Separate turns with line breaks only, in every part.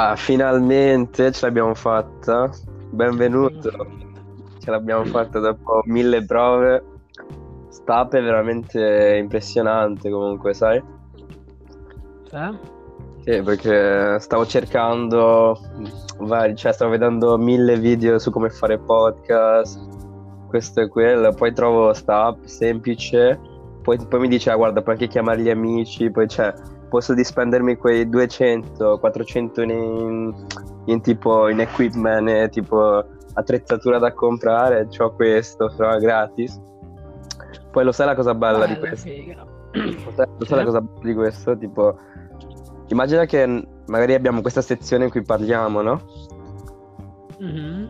Ah, finalmente ce l'abbiamo fatta. Benvenuto. Ce l'abbiamo fatta dopo mille prove. Stape è veramente impressionante comunque, sai?
Eh?
Sì, perché stavo cercando vari, cioè stavo vedendo mille video su come fare podcast, questo e quello, poi trovo sta app semplice, poi, poi mi dice, ah, guarda, puoi anche chiamare gli amici, poi c'è, posso dispendermi quei 200, 400 in, in tipo in equipment, e tipo attrezzatura da comprare, ho questo, fra gratis. Poi lo sai la cosa bella di
Bella,
questo?
figa.
Lo sai, lo sai la cosa bella di questo? Tipo, immagina che magari abbiamo questa sezione in cui parliamo, no?
Mhm.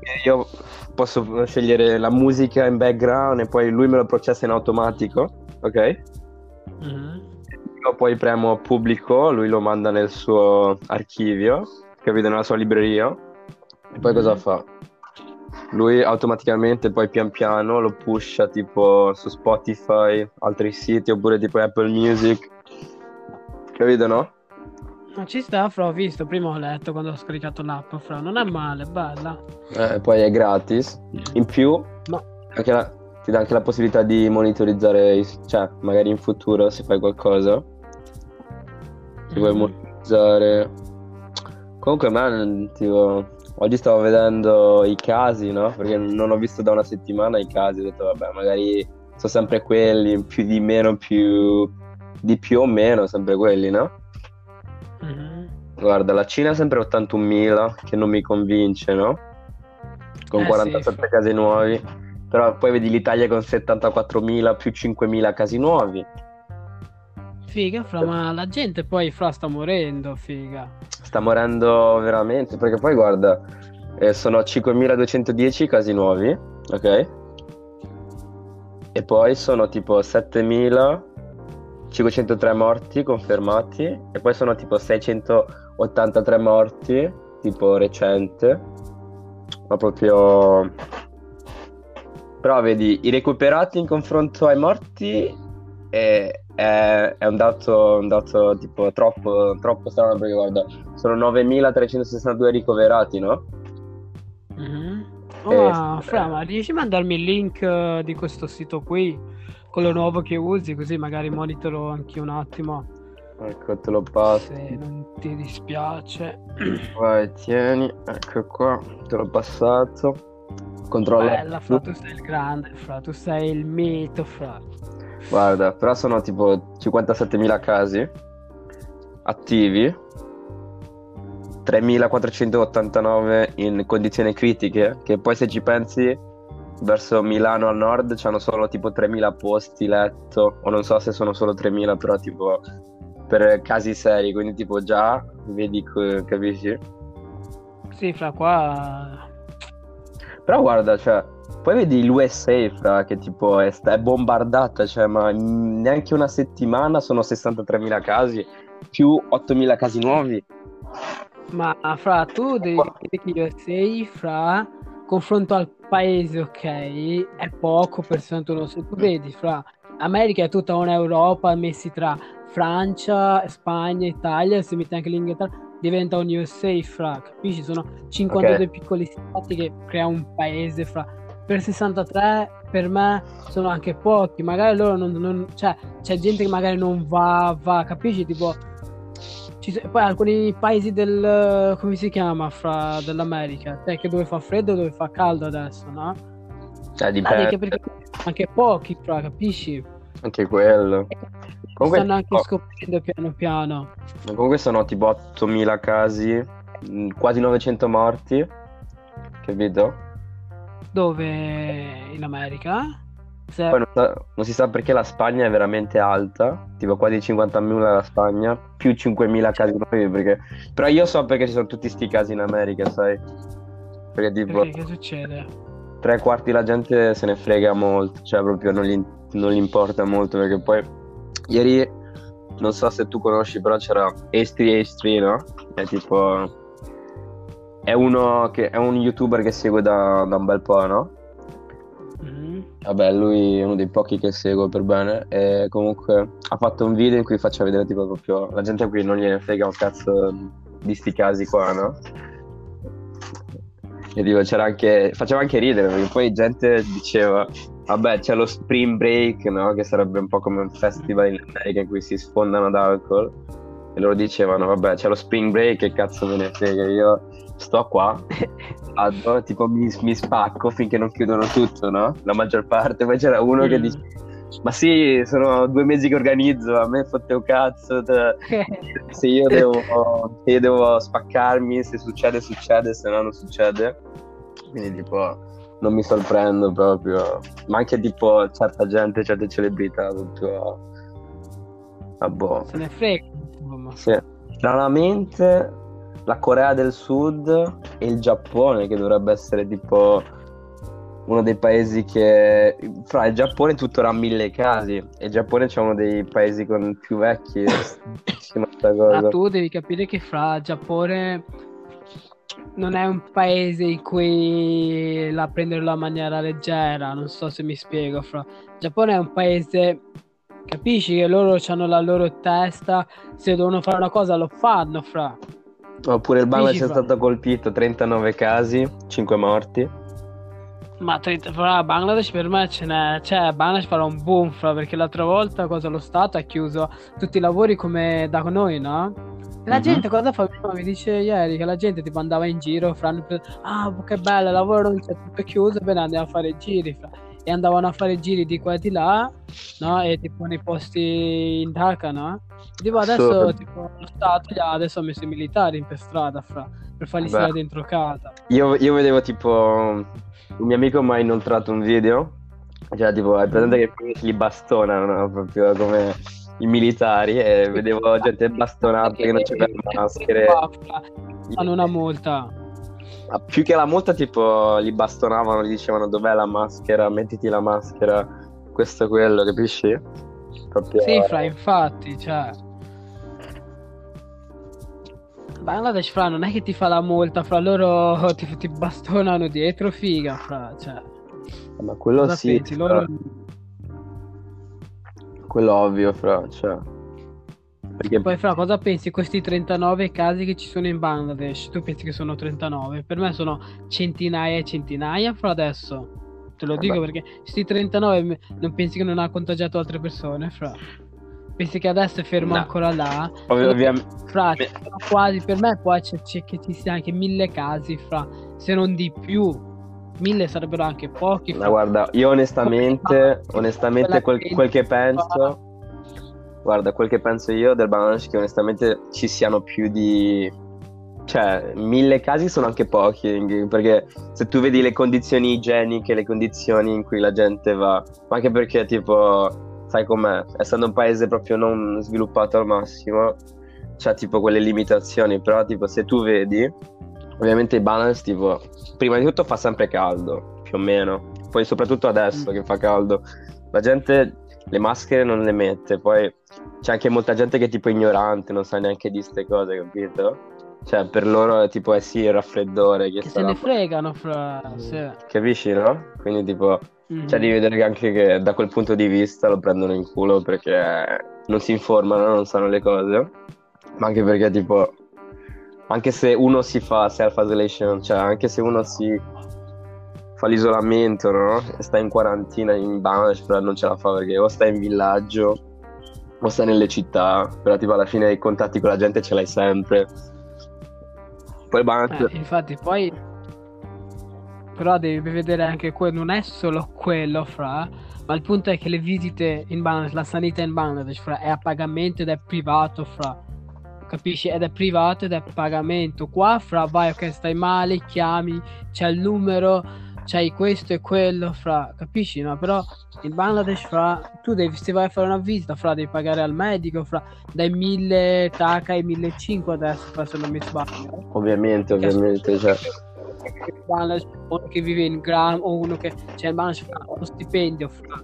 E Io posso scegliere la musica in background e poi lui me lo processa in automatico, ok?
Mhm.
Io poi premo pubblico, lui lo manda nel suo archivio, capito? Nella sua libreria. E poi cosa
Mhm.
fa? Lui automaticamente poi pian piano lo pusha tipo su Spotify, altri siti oppure tipo Apple Music. Capito, no?
Ma ci sta, fra, ho visto, prima ho letto quando ho scaricato l'app, fra, non è male, bella.
Eh, poi è gratis. In più,
Ma,
anche la- ti dà anche la possibilità di monitorizzare, cioè magari in futuro se fai qualcosa, se vuoi
Mhm.
monitorizzare. Comunque, me, tipo, oggi stavo vedendo i casi, no? Perché non ho visto da una settimana i casi, ho detto, vabbè, magari sono sempre quelli, più di meno, più di più o meno, sempre quelli, no?
Mhm.
Guarda, la Cina è sempre 81.000, che non mi convince, no? Con
Eh, sì,
47
fa-
casi nuovi. Però poi vedi l'Italia con 74.000 più 5.000 casi nuovi.
Figa, fra, ma la gente poi, fra, sta morendo, figa.
Sta morendo veramente, perché poi guarda, eh, sono 5.210 casi nuovi, ok? E poi sono tipo 7.503 morti confermati, e poi sono tipo 683 morti, tipo recente, ma proprio... Però vedi, i recuperati in confronto ai morti è, è- è un dato, un dato tipo troppo, troppo strano perché guarda, sono 9.362 ricoverati, no?
Mhm.
Eh,
Oh, ma,
sì.
fra, ma riesci a mandarmi il link eh, di questo sito qui, quello nuovo che usi, così magari monitoro anche un attimo,
Ecco, te lo passo.
se non ti dispiace.
Vai, tieni, ecco qua, te l'ho passato. Controlla.
Bella, fra, tu sei il grande, fra, tu sei il mito, fra.
Guarda, però sono tipo 57.000 casi attivi, 3.489 in condizioni critiche, che poi se ci pensi verso Milano al nord c'hanno solo tipo 3.000 posti letto, o non so se sono solo 3.000, però tipo per casi seri, quindi tipo già vedi, capisci?
Sì, fra, qua...
Però guarda, cioè, poi vedi l'USA, fra, che tipo è, è bombardata, cioè, ma neanche una settimana sono 63.000 casi, più 8.000 casi nuovi.
Ma fra, tu devi capire che USA, fra, confronto al paese, ok, è poco per 61. Se tu vedi, fra, America è tutta un'Europa messi tra Francia, Spagna, Italia, se metti anche l'Inghilterra, diventa un USA, fra, capisci? Sono 52
Ok.
piccoli stati che crea un paese, fra. Per 63, per me, sono anche pochi. Magari loro non... non- cioè, c'è gente che magari non va, va, capisci? Tipo... Ci poi alcuni paesi del come si chiama fra dell'America, cioè che dove fa freddo e dove fa caldo adesso, no? Ah,
dipende,
perché, perché anche pochi, fra, capisci?
Anche quello. Comunque,
Stanno anche
oh,
scoprendo piano piano.
comunque sono tipo 8.000 casi, mh, quasi 900 morti, capito?
Dove in America? Se-
Poi non, sa- non si sa perché la Spagna è veramente alta, tipo quasi 50.000 la Spagna, più 5.000 casi nuovi, perché... Però io so perché ci sono tutti sti casi in America, sai? Perché tipo
perché che succede?
tre quarti la gente se ne frega molto, cioè proprio non gli, non gli importa molto, perché poi ieri, non so se tu conosci, però c'era H3 H3, no? È tipo... È uno che è un youtuber che seguo da, da un bel po', no?
Mhm.
Vabbè, lui è uno dei pochi che seguo per bene e comunque ha fatto un video in cui faccia vedere tipo proprio la gente qui non gliene frega un cazzo di sti casi qua, no? E dico, c'era anche, faceva anche ridere perché poi gente diceva, vabbè c'è lo spring break, no? Che sarebbe un po' come un festival in America in cui si sfondano d'alcol. E loro dicevano, vabbè c'è lo spring break, che cazzo me ne frega, io sto qua, vado, tipo mi, mi spacco finché non chiudono tutto, no? La maggior parte. Poi c'era uno che
Mm.
dice, ma sì, sono due mesi che organizzo, a me fotte un cazzo. te- Se io devo, se io devo spaccarmi, se succede, succede, se no non succede. Quindi tipo non mi sorprendo proprio. Ma anche tipo certa gente, certe celebrità, tutto a boh.
Se ne frega, insomma.
Sì. Stranamente la Corea del Sud e il Giappone, che dovrebbe essere tipo uno dei paesi che fra il Giappone tuttora ha mille casi e il Giappone c'è uno dei paesi con più vecchi
Ma
cosa.
tu devi capire che fra Giappone non è un paese in cui la prendono in maniera leggera, non so se mi spiego, fra Giappone è un paese, capisci che loro hanno la loro testa, se devono fare una cosa lo fanno, fra.
Oppure il Bangladesh è stato colpito 39 casi 5 morti
Ma 30 fra Bangladesh per me ce n'è, cioè Bangladesh farà un boom, fra, perché l'altra volta cosa lo Stato ha chiuso tutti i lavori come da noi, no? La
Mhm.
gente cosa fa? Mi dice ieri che la gente tipo andava in giro, fra, ah che bello, il lavoro non c'è tutto chiuso, bene andiamo a fare giri, fra. E andavano a fare giri di qua e di là, no? E tipo nei posti in Dhaka, no? E tipo adesso
Assurdo.
tipo lo Stato gli ha adesso messo i militari per strada, fra, per farli
Vabbè.
stare dentro casa.
Io, io vedevo tipo un mio amico mi ha inoltrato un video, cioè tipo hai presente che li bastonano no? proprio come i militari e vedevo gente bastonata che non c'aveva maschere.
Hanno una multa.
Ma Più che la multa tipo li bastonavano, gli dicevano dov'è la maschera, mettiti la maschera, questo quello, capisci? Proprio...
Sì, fra, infatti, cioè. Bangladesh, fra, non è che ti fa la multa, fra loro ti, ti bastonano dietro, figa, fra, cioè.
Ma quello
Cosa
sì,
pensi? Loro...
quello ovvio, fra, cioè... Perché
Poi, fra, cosa pensi? Questi 39 casi che ci sono in Bangladesh, tu pensi che sono 39? Per me sono centinaia e centinaia, fra, adesso. Te lo
Eh
dico
beh.
perché questi 39 me- non pensi che non ha contagiato altre persone, fra? Pensi che adesso è fermo
No.
ancora là?
Ovvi- ovviamente...
Fra, sono quasi, per me qua c'è, c'è che ci sia anche mille casi, fra, se non di più. Mille sarebbero anche pochi.
Ma
fra.
guarda, io onestamente, onestamente quel, quel che penso, guarda, quel che penso io del è che onestamente ci siano più di, cioè, mille casi sono anche pochi, perché se tu vedi le condizioni igieniche, le condizioni in cui la gente va, ma anche perché tipo, sai com'è, essendo un paese proprio non sviluppato al massimo, c'ha tipo quelle limitazioni, però tipo se tu vedi, ovviamente il Bangladesh tipo, prima di tutto fa sempre caldo, più o meno, poi soprattutto adesso
Mm.
che fa caldo, la gente le maschere non le mette, poi c'è anche molta gente che è tipo ignorante, non sa neanche di queste cose, capito? Cioè per loro è tipo, eh sì, il raffreddore, che
Che se ne fregano, fra. Sì.
Capisci, no? Quindi tipo,
Mhm.
cioè devi vedere che anche che da quel punto di vista lo prendono in culo perché non si informano, non sanno le cose, ma anche perché tipo, anche se uno si fa self-isolation, cioè anche se uno si fa l'isolamento, no? E sta in quarantina in Bangladesh, però non ce la fa perché o sta in villaggio o sta nelle città, però tipo alla fine i contatti con la gente ce l'hai sempre. Poi Bangladesh...
Eh, infatti, poi. Però devi vedere anche quello, non è solo quello, fra. Ma il punto è che le visite in Bangladesh, la sanità in Bangladesh, fra, è a pagamento ed è privato, fra. Capisci? Ed è privato ed è a pagamento. Qua, fra, vai, ok, stai male, chiami, c'è il numero, c'hai questo e quello, fra. Capisci? No? Però in Bangladesh, fra, tu devi, se vai a fare una visita, fra, devi pagare al medico, fra, dai 1000 taka ai 1500 adesso, fra, se non mi sbaglio.
Ovviamente, ovviamente, cioè...
Bangladesh, uno che vive in Gram o uno che c'è il Bangladesh fa uno stipendio fra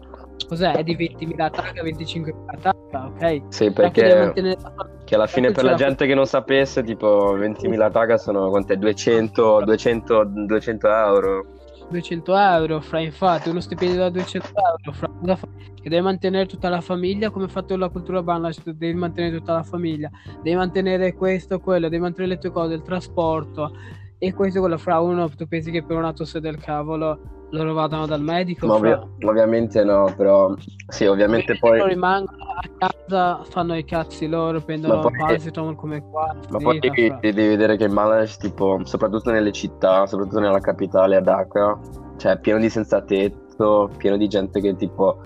cos'è? Di 20.000 taka 25.000 taka ok?
Sì,
Perché mantenere.
Che alla fine per la gente che non sapesse, tipo 20.000 taga sono quant'è? 200, 200, 200 euro.
200 euro, fra infatti uno stipendio da 200 euro, fra cosa fa? Che devi mantenere tutta la famiglia, come ha fatto la cultura Bangladesh, tu devi mantenere tutta la famiglia, devi mantenere questo, quello, devi mantenere le tue cose, il trasporto e questo quello fra uno, tu pensi che per una tosse del cavolo loro vadano dal medico?
Ma ovvia-
fra?
ovviamente no, però sì, ovviamente poi...
Loro rimangono a casa, fanno i cazzi loro, prendono
poi-
paracetamol come qua.
Ma poi
fra.
devi vedere che in Bangladesh, tipo, soprattutto nelle città, soprattutto nella capitale, a Dhaka, cioè è pieno di senza tetto, pieno di gente che tipo,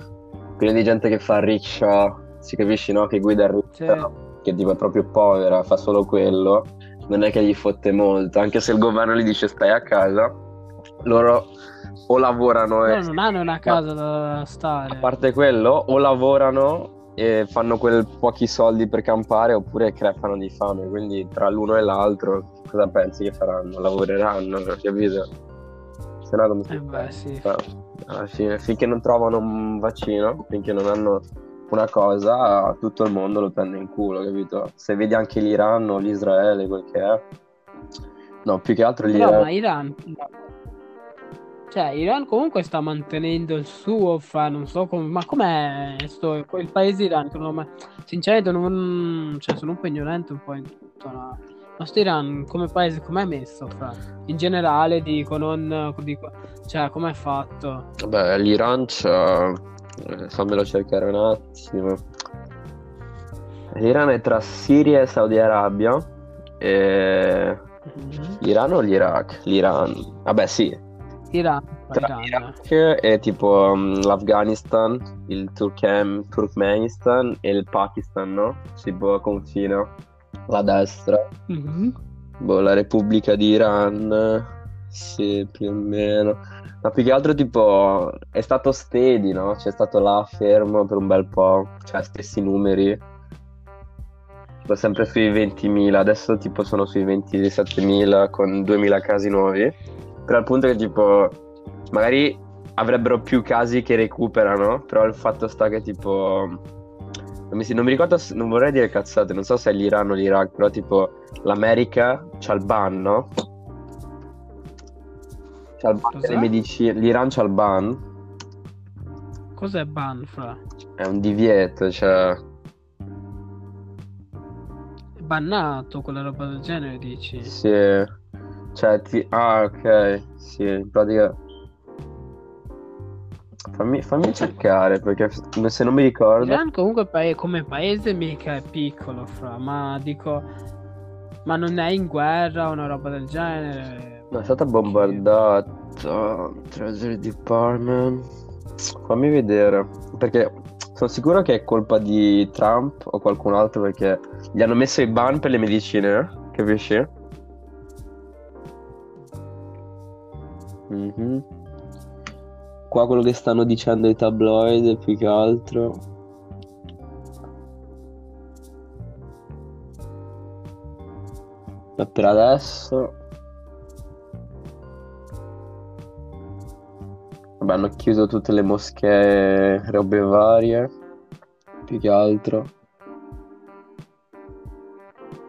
pieno di gente che fa riccia, si capisci, no? Che guida riccia,
Sì.
che tipo è proprio povera, fa solo quello, non è che gli fotte molto, anche se il governo gli dice stai a casa, loro o lavorano e...
Non hanno una casa da stare.
A parte quello, o lavorano e fanno quel pochi soldi per campare oppure crepano di fame. Quindi tra l'uno e l'altro, cosa pensi che faranno? Lavoreranno, capito? Se no come si
Eh beh, sì.
fa? Alla fine, finché non trovano un vaccino, finché non hanno una cosa, tutto il mondo lo prende in culo, capito? Se vedi anche l'Iran o l'Israele, quel che è. No, più che altro l'Iran.
ma Iran... Cioè, Iran comunque sta mantenendo il suo, fra, non so come... Ma com'è sto, il paese Iran? mai- Sinceramente, non... Cioè, sono un po' ignorante un po' in tutto, no? Ma sto Iran come paese com'è messo, fra? In generale, dico, non... Dico, cioè, com'è fatto?
Vabbè, l'Iran c'ha... eh, Fammelo cercare un attimo. L'Iran è tra Siria e Saudi Arabia. E...
Mhm.
L'Iran o l'Iraq? L'Iran. Vabbè, sì.
Iran,
Tra
Iran.
l'Iraq e tipo um, l'Afghanistan, il Turkmen- Turkmenistan e il Pakistan, no? Tipo confine. La destra.
Mhm.
Boh, la Repubblica di Iran, sì, più o meno. Ma più che altro, tipo, è stato steady, no? C'è stato là fermo per un bel po', cioè, stessi numeri. Tipo, sempre sui 20.000, adesso, tipo, sono sui 27.000 con 2.000 casi nuovi. Però al punto che, tipo, magari avrebbero più casi che recuperano, però il fatto sta che, tipo, non mi, non mi ricordo, non vorrei dire cazzate, non so se è l'Iran o l'Iraq, però, tipo, l'America c'ha il ban, no? C'ha il ban. Delle medicine, l'Iran c'ha il ban,
Cos'è ban, fra?
è un divieto, cioè...
È bannato quella roba del genere, dici?
Sì, cioè, ti... Ah, ok, sì, in pratica... Fammi, fammi cercare, perché se non mi ricordo...
L'Iran comunque pa- come paese mica è piccolo, fra, ma dico, ma non è in guerra o una roba del genere.
No, è stata bombardata. Treasury Department. Fammi vedere. Perché sono sicuro che è colpa di Trump o qualcun altro perché gli hanno messo i ban per le medicine, eh? capisci? Mhm. Qua quello che stanno dicendo i tabloid più che altro. Ma per adesso. Vabbè, hanno chiuso tutte le moschee, robe varie. Più che altro.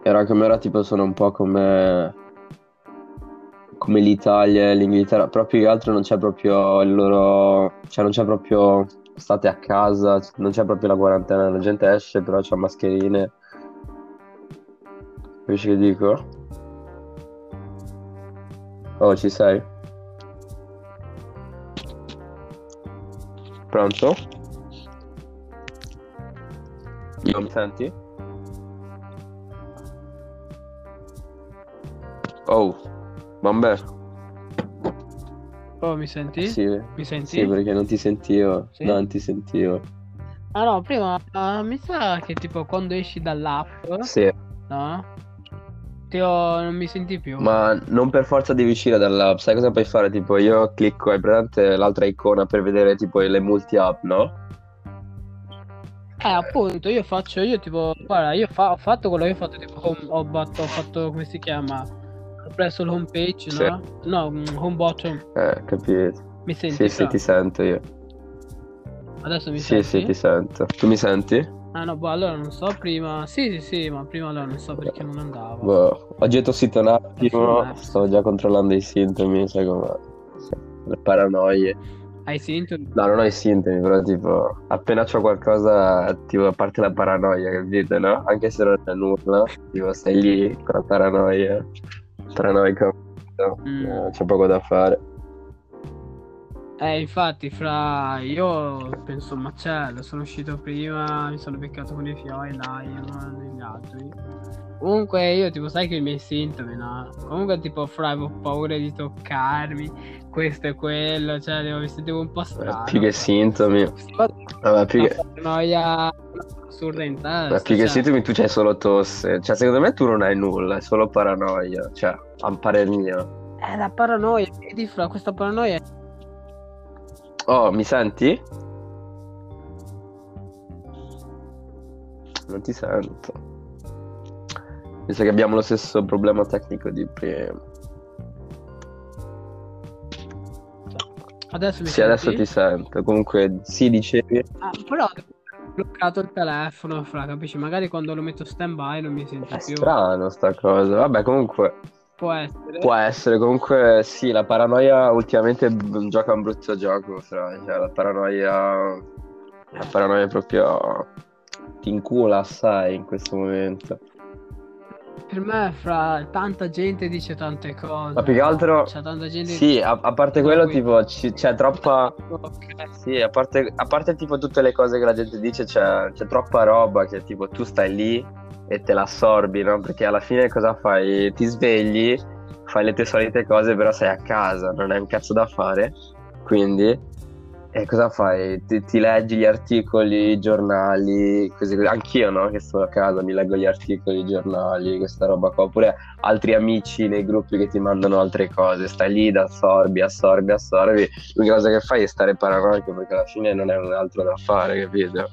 E ora tipo sono un po' come come l'Italia e l'Inghilterra, però più che altro non c'è proprio il loro, cioè non c'è proprio state a casa, non c'è proprio la quarantena, la gente esce però c'ha mascherine. Capisci che dico? Oh, ci sei? Pronto? Io mi senti? Oh, Bamber.
Oh, mi senti?
Sì,
Mi senti?
sì, perché non ti sentivo.
Sì?
No, non ti sentivo.
Ah no, prima ah, mi sa che tipo quando esci dall'app,
Sì,
no? Ho- non mi senti più.
ma non per forza devi uscire dall'app. Sai cosa puoi fare? Tipo, io clicco, hai presente l'altra icona per vedere tipo le multi-app, no?
Eh, appunto, io faccio, io tipo, guarda, io fa- ho fatto quello che ho fatto, tipo, home- ho, bat- ho fatto, come si chiama? Ho preso l'home page,
Sì.
no? No, mm, home button.
Eh, capito.
Mi senti?
Sì, sì,
fra?
ti sento io.
Adesso mi
Sì,
senti?
sì, ti sento. Tu mi senti?
Ah no, boh, allora non so prima. Sì, sì, sì, ma prima allora non so perché non andava.
Boh, oggi ho tossito un attimo, sto già controllando i sintomi, sai com'è. Sì. le paranoie.
Hai sintomi?
No, non ho i sintomi, però tipo, appena c'ho qualcosa, tipo, a parte la paranoia, capite, no? Anche se non è nulla, tipo, stai lì con la paranoia, paranoica,
Mm.
eh, c'è poco da fare.
Eh, infatti, fra io penso un macello, sono uscito prima, mi sono beccato con i fioi, Lion e gli altri. Comunque io tipo sai che i miei sintomi, no? Comunque tipo fra avevo paura di toccarmi, questo e quello, cioè devo- mi sentivo un po'
Eh,
strano.
più che sintomi, vabbè, più che,
noia assurda in testa.
ma più che
cioè.
sintomi tu c'hai solo tosse, cioè secondo me tu non hai nulla, è solo paranoia, cioè, a parere mio.
È la paranoia, vedi fra questa paranoia
Oh, mi senti? Non ti sento. Mi sa che abbiamo lo stesso problema tecnico di prima.
Adesso mi
Sì, adesso ti sento. Comunque, sì, dicevi.
Ah, però ho bloccato il telefono, fra, capisci? Magari quando lo metto stand by non mi senti
È
più.
strano sta cosa. Vabbè, comunque,
Può essere.
può essere. Comunque, sì, la paranoia ultimamente b- gioca un brutto gioco. Fra. Cioè, la paranoia. La paranoia proprio. Ti incula assai in questo momento.
Per me, fra tanta gente dice tante cose.
Ma più che altro.
C'è tanta gente
Sì, a, a parte quello, tipo, ci- c'è troppa.
Ok.
Sì, a parte, a parte tipo tutte le cose che la gente dice, c'è, c'è troppa roba che tipo tu stai lì e te la assorbi, no? Perché alla fine cosa fai? Ti svegli, fai le tue solite cose, però sei a casa, non hai un cazzo da fare. Quindi, e cosa fai? Ti, ti leggi gli articoli, i giornali, così, così. Anch'io, no? Che sto a casa, mi leggo gli articoli, i giornali, questa roba qua. Oppure altri amici nei gruppi che ti mandano altre cose. Stai lì, assorbi, assorbi, assorbi. L'unica cosa che fai è stare paranoico perché alla fine non è un altro da fare, capito?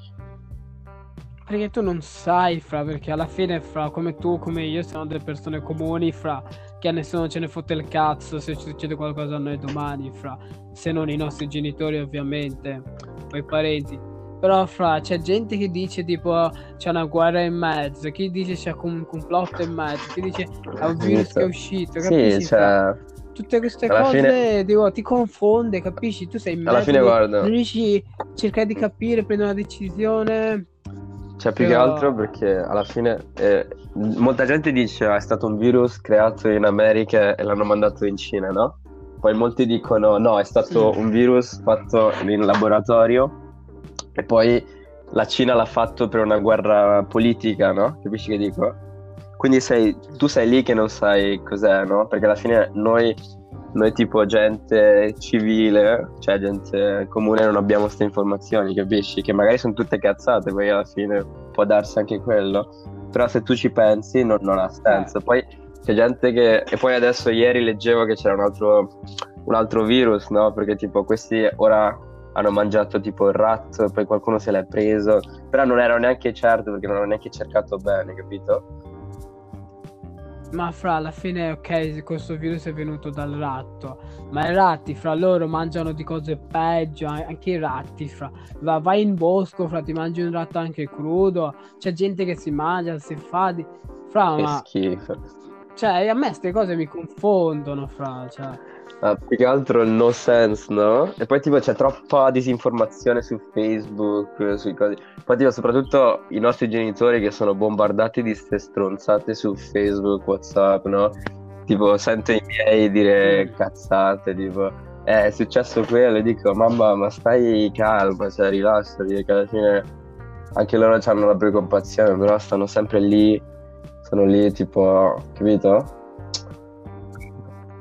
Perché tu non sai, fra, perché alla fine, fra, come tu, come io, siamo delle persone comuni, fra, che a nessuno ce ne fotte il cazzo se succede qualcosa a noi domani, fra, se non i nostri genitori, ovviamente, o i parenti. Però, fra, c'è gente che dice, tipo, c'è una guerra in mezzo, chi dice c'è un complotto in mezzo, chi dice è un virus che è uscito,
Sì,
capisci? fra?
cioè,
Tutte queste
alla
cose,
fine-
dico, ti confonde, capisci? Tu sei in
alla
mezzo,
fine
non-
guarda,
non riesci a cercare di capire, prendere una decisione.
Cioè più che altro perché alla fine eh, molta gente dice ah, è stato un virus creato in America e l'hanno mandato in Cina, no? Poi molti dicono no, è stato un virus fatto in laboratorio e poi la Cina l'ha fatto per una guerra politica, no? Capisci che dico? Quindi sei, tu sei lì che non sai cos'è, no? Perché alla fine noi, noi tipo gente civile, cioè gente comune, non abbiamo queste informazioni, capisci? Che magari sono tutte cazzate, poi alla fine può darsi anche quello. Però se tu ci pensi non, non ha senso. Poi c'è gente che... E poi adesso ieri leggevo che c'era un altro, un altro virus, no? Perché tipo questi ora hanno mangiato tipo il rat, poi qualcuno se l'è preso. Però non ero neanche certo perché non ho neanche cercato bene, capito?
Ma fra alla fine, ok, questo virus è venuto dal ratto, ma i ratti fra loro mangiano di cose peggio, an- anche i ratti fra. Va- vai in bosco, fra ti mangi un ratto anche crudo, c'è gente che si mangia, si fa di... Fra,
Che
ma...
schifo.
Cioè, a me queste cose mi confondono, fra, cioè...
Ah, più che altro il no sense, no? E poi tipo c'è troppa disinformazione su Facebook, sui cosi. Poi tipo soprattutto i nostri genitori che sono bombardati di ste stronzate su Facebook, Whatsapp, no? Tipo sento i miei dire cazzate, tipo eh, è successo quello e dico mamma ma stai calma, cioè rilassati perché alla fine anche loro hanno la preoccupazione, però stanno sempre lì, sono lì tipo, capito?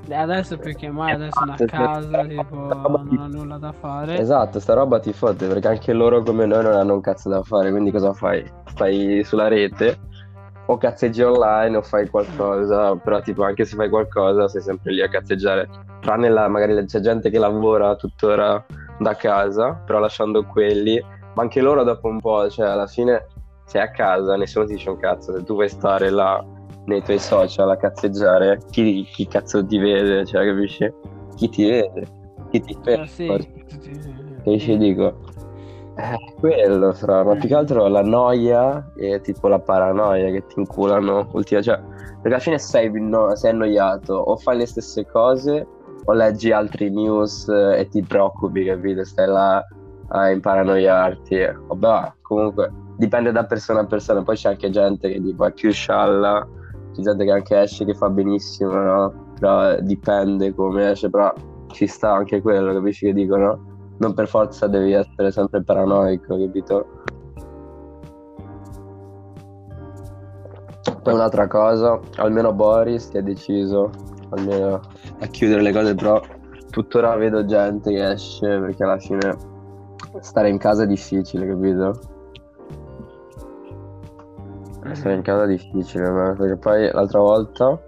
E adesso perché mai adesso sono a casa, tipo, non ho nulla da fare.
Esatto, sta roba ti fotte perché anche loro come noi non hanno un cazzo da fare, quindi cosa fai? Stai sulla rete o cazzeggi online o fai qualcosa, però tipo anche se fai qualcosa sei sempre lì a cazzeggiare, tranne la, magari c'è gente che lavora tuttora da casa, però lasciando quelli, ma anche loro dopo un po', cioè alla fine sei a casa, nessuno ti dice un cazzo, se tu vuoi stare là nei tuoi social a cazzeggiare, chi, chi cazzo ti vede, cioè capisci? Chi ti vede? Chi ti
Eh,
ferma?
sì.
Capisci? Dico, eh, quello, fra, ma più che altro la noia e tipo la paranoia che ti inculano ultima, cioè, perché alla fine sei, no- sei annoiato o fai le stesse cose o leggi altri news e ti preoccupi, capito? Stai là a imparanoiarti. Vabbè, comunque dipende da persona a persona. Poi c'è anche gente che tipo è più scialla, c'è gente che anche esce che fa benissimo, no? Però dipende come esce, però ci sta anche quello, capisci che dicono? Non per forza devi essere sempre paranoico, capito? Poi un'altra cosa, almeno Boris ti ha deciso almeno a chiudere le cose, però tuttora vedo gente che esce perché alla fine stare in casa è difficile, capito? Stare in casa è difficile, ma perché poi l'altra volta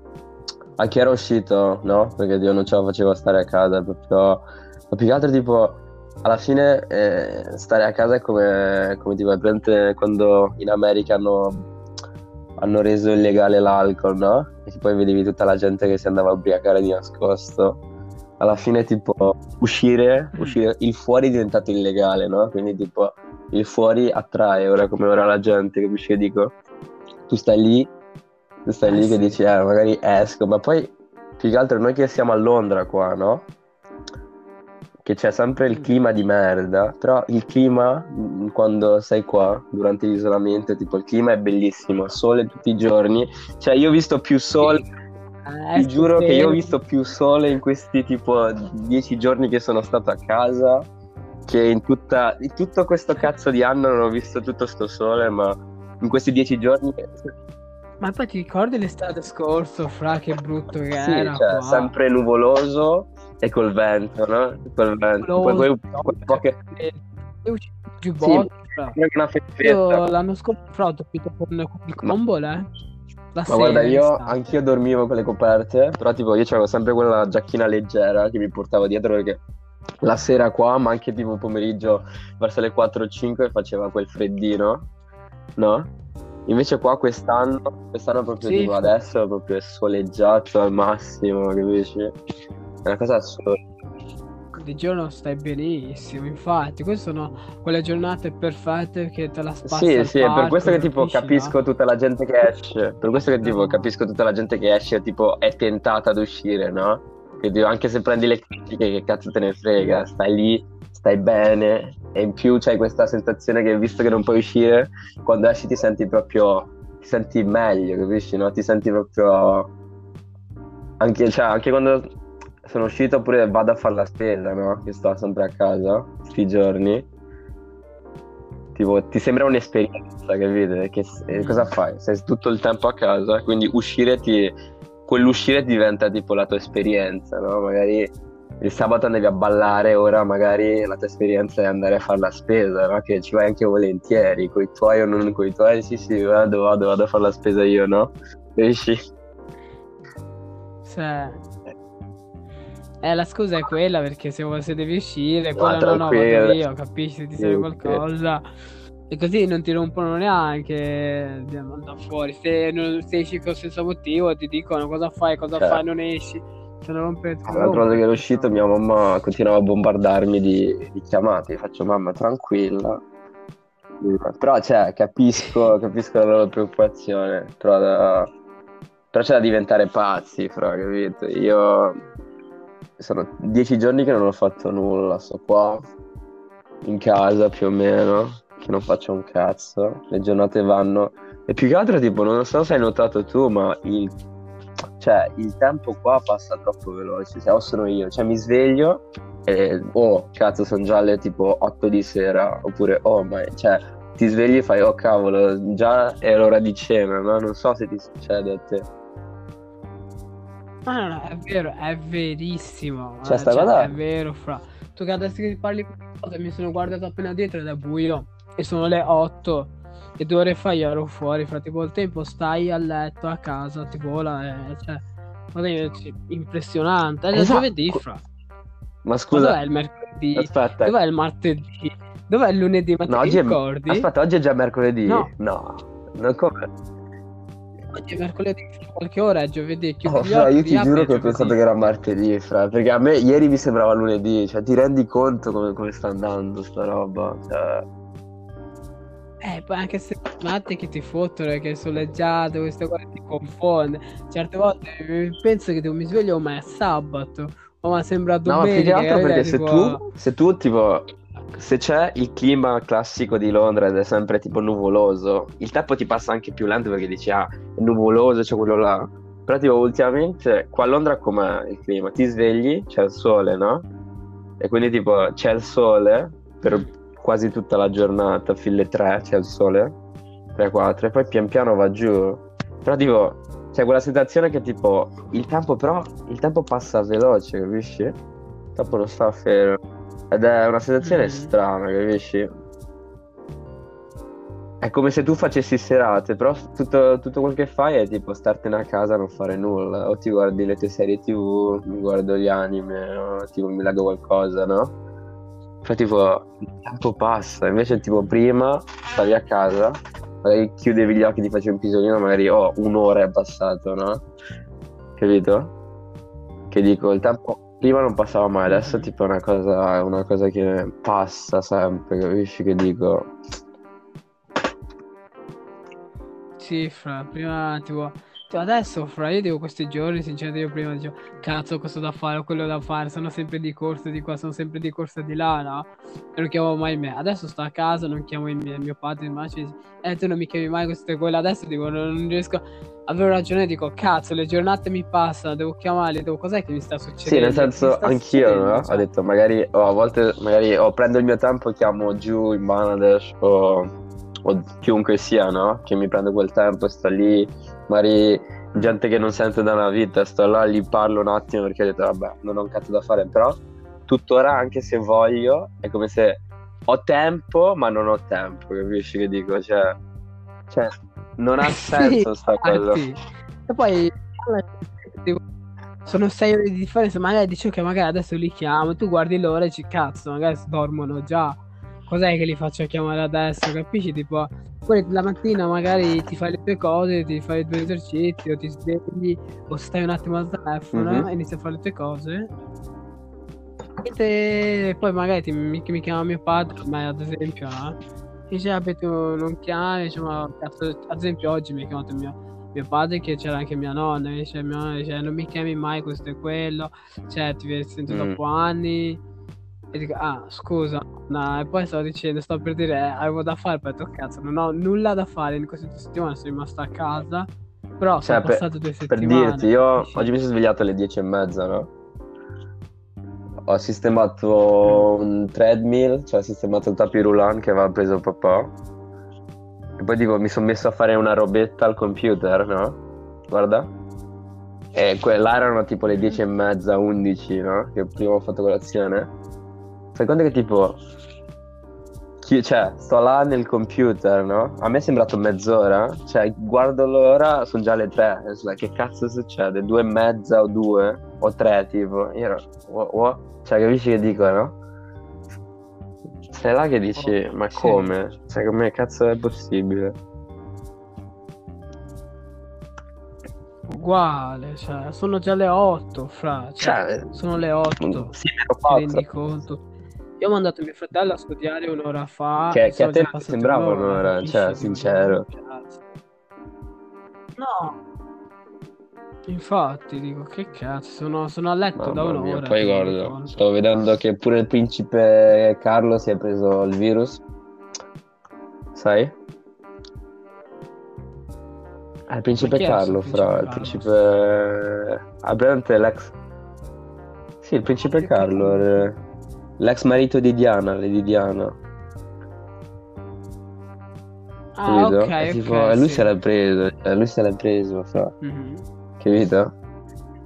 a chi era uscito, no? Perché io non ce la facevo stare a casa, proprio... Ma più che altro tipo, alla fine eh, stare a casa è come, come tipo, è quando in America hanno hanno reso illegale l'alcol, no? E poi vedevi tutta la gente che si andava a ubriacare di nascosto. Alla fine, tipo, uscire, mm. uscire, il fuori è diventato illegale, no? Quindi, tipo, il fuori attrae ora come ora la gente, capisci che dico? Tu stai lì, tu stai eh lì sì. che dici, eh, magari esco, ma poi, più che altro, noi che siamo a Londra qua, no? che c'è sempre il clima di merda, però il clima mm, quando sei qua durante l'isolamento, tipo il clima è bellissimo, sole tutti i giorni, cioè io ho visto più sole, eh, ti giuro che io ho visto più sole in questi tipo dieci giorni che sono stato a casa, che in, tutta, in tutto questo cazzo di anno non ho visto tutto sto sole, ma in questi dieci giorni...
Ma poi ti ricordi l'estate scorsa, fra che brutto che
sì,
era?
Cioè, qua. sempre nuvoloso e col vento, no? Col vento. Poi, poi, poi poche...
Più sì, una Io l'anno scorso fra, ho dormito con, il combole. Eh.
La ma guarda, io anch'io dormivo con le coperte, però tipo io avevo sempre quella giacchina leggera che mi portavo dietro perché la sera qua, ma anche tipo pomeriggio verso le 4 o 5 faceva quel freddino, no? Invece qua quest'anno, quest'anno proprio sì. tipo adesso proprio è soleggiato al massimo, capisci? È una cosa assurda.
Di giorno stai benissimo, infatti, queste sono quelle giornate perfette che te la spazzi
Sì, sì, è per questo che tipo capisco no? tutta la gente che esce, per questo che tipo capisco tutta la gente che esce tipo è tentata ad uscire, no? Che tipo, anche se prendi le critiche che cazzo te ne frega, stai lì, stai bene e in più c'hai questa sensazione che visto che non puoi uscire, quando esci ti senti proprio ti senti meglio, capisci, no? Ti senti proprio anche, cioè, anche quando sono uscito oppure vado a fare la spesa, no? Che sto sempre a casa, questi giorni. Tipo, ti sembra un'esperienza, capite? Che, eh, cosa fai? Sei tutto il tempo a casa, quindi uscire ti... Quell'uscire diventa tipo la tua esperienza, no? Magari il sabato andavi a ballare, ora magari la tua esperienza è andare a fare la spesa, no? Che ci vai anche volentieri, con i tuoi o non con i tuoi, sì sì, vado, vado, vado a fare la spesa io, no? Riesci?
Sì. Eh, la scusa è quella perché se, se devi uscire, quella no, no, vado io, capisci? Ti serve qualcosa. E così non ti rompono neanche andare fuori. Se, non, se esci stesso motivo, ti dicono cosa fai, cosa certo. fai, non esci. Se non rompe
L'altra volta che ero uscito, mia mamma continuava a bombardarmi di, di chiamate. Faccio, mamma, tranquilla. Però, cioè, capisco, capisco la loro preoccupazione. Però, da... però c'è da diventare pazzi, fra, capito? Io sono dieci giorni che non ho fatto nulla, sto qua in casa più o meno, che non faccio un cazzo, le giornate vanno e più che altro tipo non so se hai notato tu, ma il, cioè, il tempo qua passa troppo veloce, cioè o sono io, cioè mi sveglio e oh cazzo sono già le tipo 8 di sera oppure oh ma cioè ti svegli e fai oh cavolo già è l'ora di cena, no? Non so se ti succede a te.
Ma no, no, è vero, è verissimo.
Cioè, sta cioè, cosa...
È vero, fra. Tu che adesso che parli mi sono guardato appena dietro ed è buio. E sono le 8. E due ore fa io ero fuori, fra tipo il tempo stai a letto a casa, ti vola, eh, cioè. Guarda, impressionante. È esatto. giovedì, fra.
Ma scusa.
Dov'è il mercoledì? Aspetta. Dov'è il martedì? Dov'è il lunedì? Ma
no, oggi è... Aspetta, oggi è già mercoledì? No. No. Non come?
Oggi è mercoledì, qualche ora è giovedì.
Oh, fra, io ti giuro che ho pensato che era martedì, fra, perché a me ieri mi sembrava lunedì, cioè ti rendi conto come, come sta andando sta roba? Cioè...
Eh, poi anche se matte che ti fottono, che è soleggiato, queste cose ti confonde. Certe volte penso che mi sveglio, ma è sabato. Oh, ma sembra
No, ma più che
domenica,
altro
capito?
perché se
Tipo,
tu, se tu, tipo, se c'è il clima classico di Londra ed è sempre tipo nuvoloso, il tempo ti passa anche più lento perché dici, ah, è nuvoloso, c'è quello là. Però tipo ultimamente, qua a Londra com'è il clima? Ti svegli, c'è il sole, no? E quindi tipo c'è il sole per quasi tutta la giornata, fino alle 3 c'è il sole, 3-4, e poi pian piano va giù. Però tipo, c'è quella sensazione che tipo, il tempo però, il tempo passa veloce, capisci? Il tempo non sta fermo. Ed è una sensazione
Mm.
strana, capisci? È come se tu facessi serate, però tutto, tutto quel che fai è tipo startene a casa e non fare nulla. O ti guardi le tue serie TV, mi guardo gli anime, o tipo mi leggo qualcosa, no? Poi tipo il tempo passa, invece tipo prima stavi a casa, magari chiudevi gli occhi, ti facevi un pisolino, magari oh, un'ora è passato, no? Capito? Che dico, il tempo prima non passava mai, adesso tipo è una cosa, una cosa che passa sempre, capisci? Che dico,
Sì, fra, prima tipo, tipo, adesso fra, io dico questi giorni, sinceramente io prima dicevo, cazzo, questo da fare, quello da fare, sono sempre di corsa di qua, sono sempre di corsa di là, no? Non chiamavo mai me. Adesso sto a casa, non chiamo i miei, mio padre, ma ci dice, eh, tu non mi chiami mai questo e quello. Adesso dico, non, non riesco, avevo ragione, dico, cazzo, le giornate mi passano, devo chiamarli, devo, cos'è che mi sta succedendo?
Sì, nel senso, anch'io, no?
Cioè,
Ho detto, magari, oh, a volte, magari, oh, prendo il mio tempo, chiamo giù in Bangladesh o, o chiunque sia, no? Che mi prende quel tempo, sto lì, magari gente che non sento da una vita, sto là, gli parlo un attimo perché ho detto, vabbè, non ho un cazzo da fare, però tuttora, anche se voglio, è come se ho tempo, ma non ho tempo, capisci che dico? Cioè, cioè non ha
Sì,
senso sta cosa.
E poi sono sei ore di differenza, magari dici che magari adesso li chiamo, tu guardi l'ora e dici cazzo, magari dormono già. Cos'è che li faccio chiamare adesso? Capisci? Tipo, poi la mattina magari ti fai le tue cose, ti fai i tuoi esercizi, o ti svegli, o stai un attimo al telefono
Mhm.
e inizi a fare le tue cose. E te- poi magari ti- mi, mi chiama mio padre, ma ad esempio, no? Dice, vabbè, tu non chiami, dice, ma ad esempio oggi mi ha chiamato mio, mio padre che c'era anche mia nonna, dice, mia nonna dice, non mi chiami mai questo e quello, cioè ti sento
Mm.
dopo anni, e dico, ah, scusa, no, e poi stavo dicendo, sto per dire, eh, avevo da fare, poi ho detto, cazzo, non ho nulla da fare in queste due settimane, sono rimasto a casa, però
Cioè,
sono
per-
passate due
Per
settimane.
dirti, io
capisci?
oggi mi sono svegliato alle 10 e mezza, no? Ho sistemato un treadmill, cioè ho sistemato il tapis roulant che aveva preso papà. E poi dico, mi sono messo a fare una robetta al computer, no? Guarda. E quella erano tipo le 10 e mezza, 11, no? Che prima ho fatto colazione. Fai conto che tipo... chi- Cioè, sto là nel computer, no? A me è sembrato mezz'ora. Cioè, guardo l'ora, sono già le tre. Like, che cazzo succede? Due e mezza o due? O tre, tipo. Io ero... "Wha- what?" Cioè, capisci che dico, no? Sei là che dici,
Oh,
ma
sì.
come? Cioè, come cazzo è possibile?
Uguale, cioè, sono già le 8, fra, cioè,
Cioè,
sono le 8.
sì,
Ti rendi conto? Io ho mandato mio fratello a studiare un'ora fa.
Che- che a te non sembrava
un'ora,
un'ora, cioè, sincero.
No. Infatti, dico, che cazzo, sono, sono a letto da
Mamma mia,
un'ora.
poi
ti rendi
guarda, sto vedendo che pure il principe Carlo si è preso il virus. Sai? Ah, il principe
è
Carlo, fra, il
principe.
Ah, l'ex... Sì, il principe Carlo, l'ex marito di Diana, Lady Diana,
Ah,
capito?
ok,
E tipo,
ok,
e lui
sì.
se l'ha preso, cioè, lui se l'ha preso, fra,
Mhm.
capito?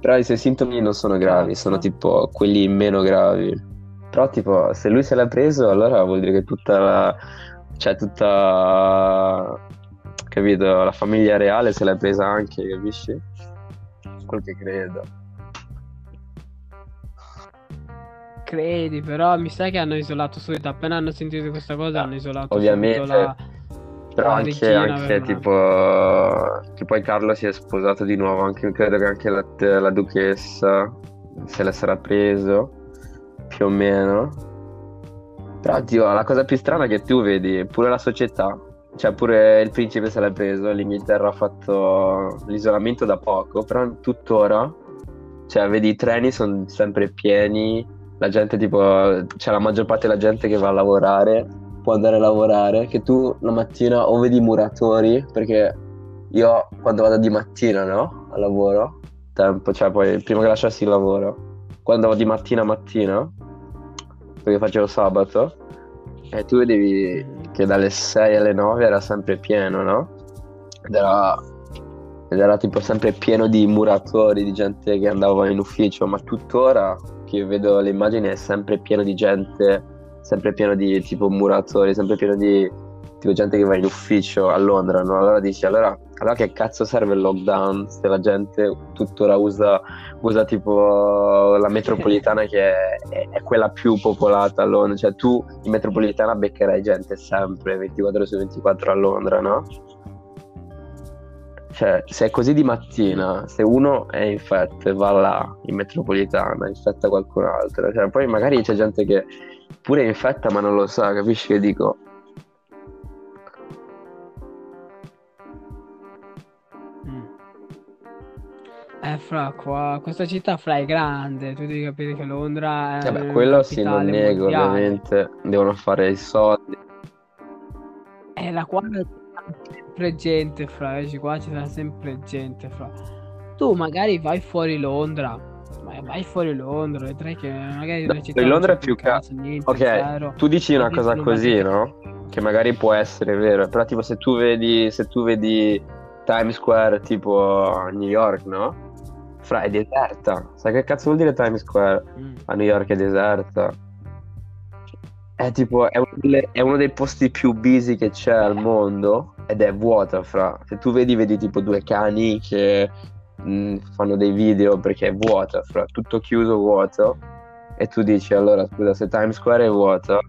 Però i suoi sintomi non sono gravi,
Cazzo.
sono tipo quelli meno gravi. Però tipo, se lui se l'ha preso, allora vuol dire che tutta la... cioè tutta... capito? La famiglia reale se l'ha presa anche, capisci? Quel che credo.
Credi, però mi sa che hanno isolato subito. Appena hanno sentito questa cosa, hanno isolato
ovviamente,
la.
Però
la
anche, anche tipo che poi Carlo si è sposato di nuovo, anche credo che anche la, la duchessa se la sarà preso, più o meno. Però Dio, la cosa più strana è che tu vedi pure la società, cioè pure il principe se l'ha preso, l'Inghilterra ha fatto l'isolamento da poco, però tuttora cioè vedi i treni sono sempre pieni, la gente tipo, c'è la maggior parte della gente che va a lavorare, può andare a lavorare, che tu la mattina o vedi i muratori, perché io quando vado di mattina, no, al lavoro, tempo, cioè poi prima che lasciassi il lavoro, quando vado di mattina a mattina, perché facevo sabato, e tu vedevi che dalle 6 alle 9 era sempre pieno, no? Ed era, ed era tipo sempre pieno di muratori, di gente che andava in ufficio, ma tuttora che io vedo le immagini è sempre pieno di gente, sempre pieno di tipo muratori, sempre pieno di tipo gente che va in ufficio a Londra, no? Allora dici, allora, allora che cazzo serve il lockdown se la gente tuttora usa, usa tipo la metropolitana che è, è, quella più popolata a Londra, cioè tu in metropolitana beccherai gente sempre 24 ore su 24 a Londra, no? Cioè, se è così di mattina, se uno è infetto e va là in metropolitana, infetta qualcun altro, cioè, poi magari c'è gente che pure è infetta ma non lo sa, capisci che dico?
Eh, fra qua, questa città fra è grande, tu devi capire che Londra è una
quello sì, non nego,
mondiale.
ovviamente, devono fare i soldi.
E la qua c'è sempre gente, fra, vedi, qua ci sarà sempre gente, fra. Tu magari vai fuori Londra, ma vai fuori Londra, vedrai che magari
No,
città
Londra è più
cazzo, niente,
Ok,
zero.
tu dici una cosa così, no? Che magari può essere vero, però tipo se tu vedi, se tu vedi Times Square tipo New York, no? Fra, è deserta. Sai che cazzo vuol dire Times Square?
Mm.
A New York è deserta. È tipo, è uno, delle- è uno dei posti più busy che c'è al mondo ed è vuota, fra. Se tu vedi, vedi tipo due cani che mh, fanno dei video perché è vuota, fra. Tutto chiuso, vuoto. E tu dici, allora, scusa, se Times Square è vuoto,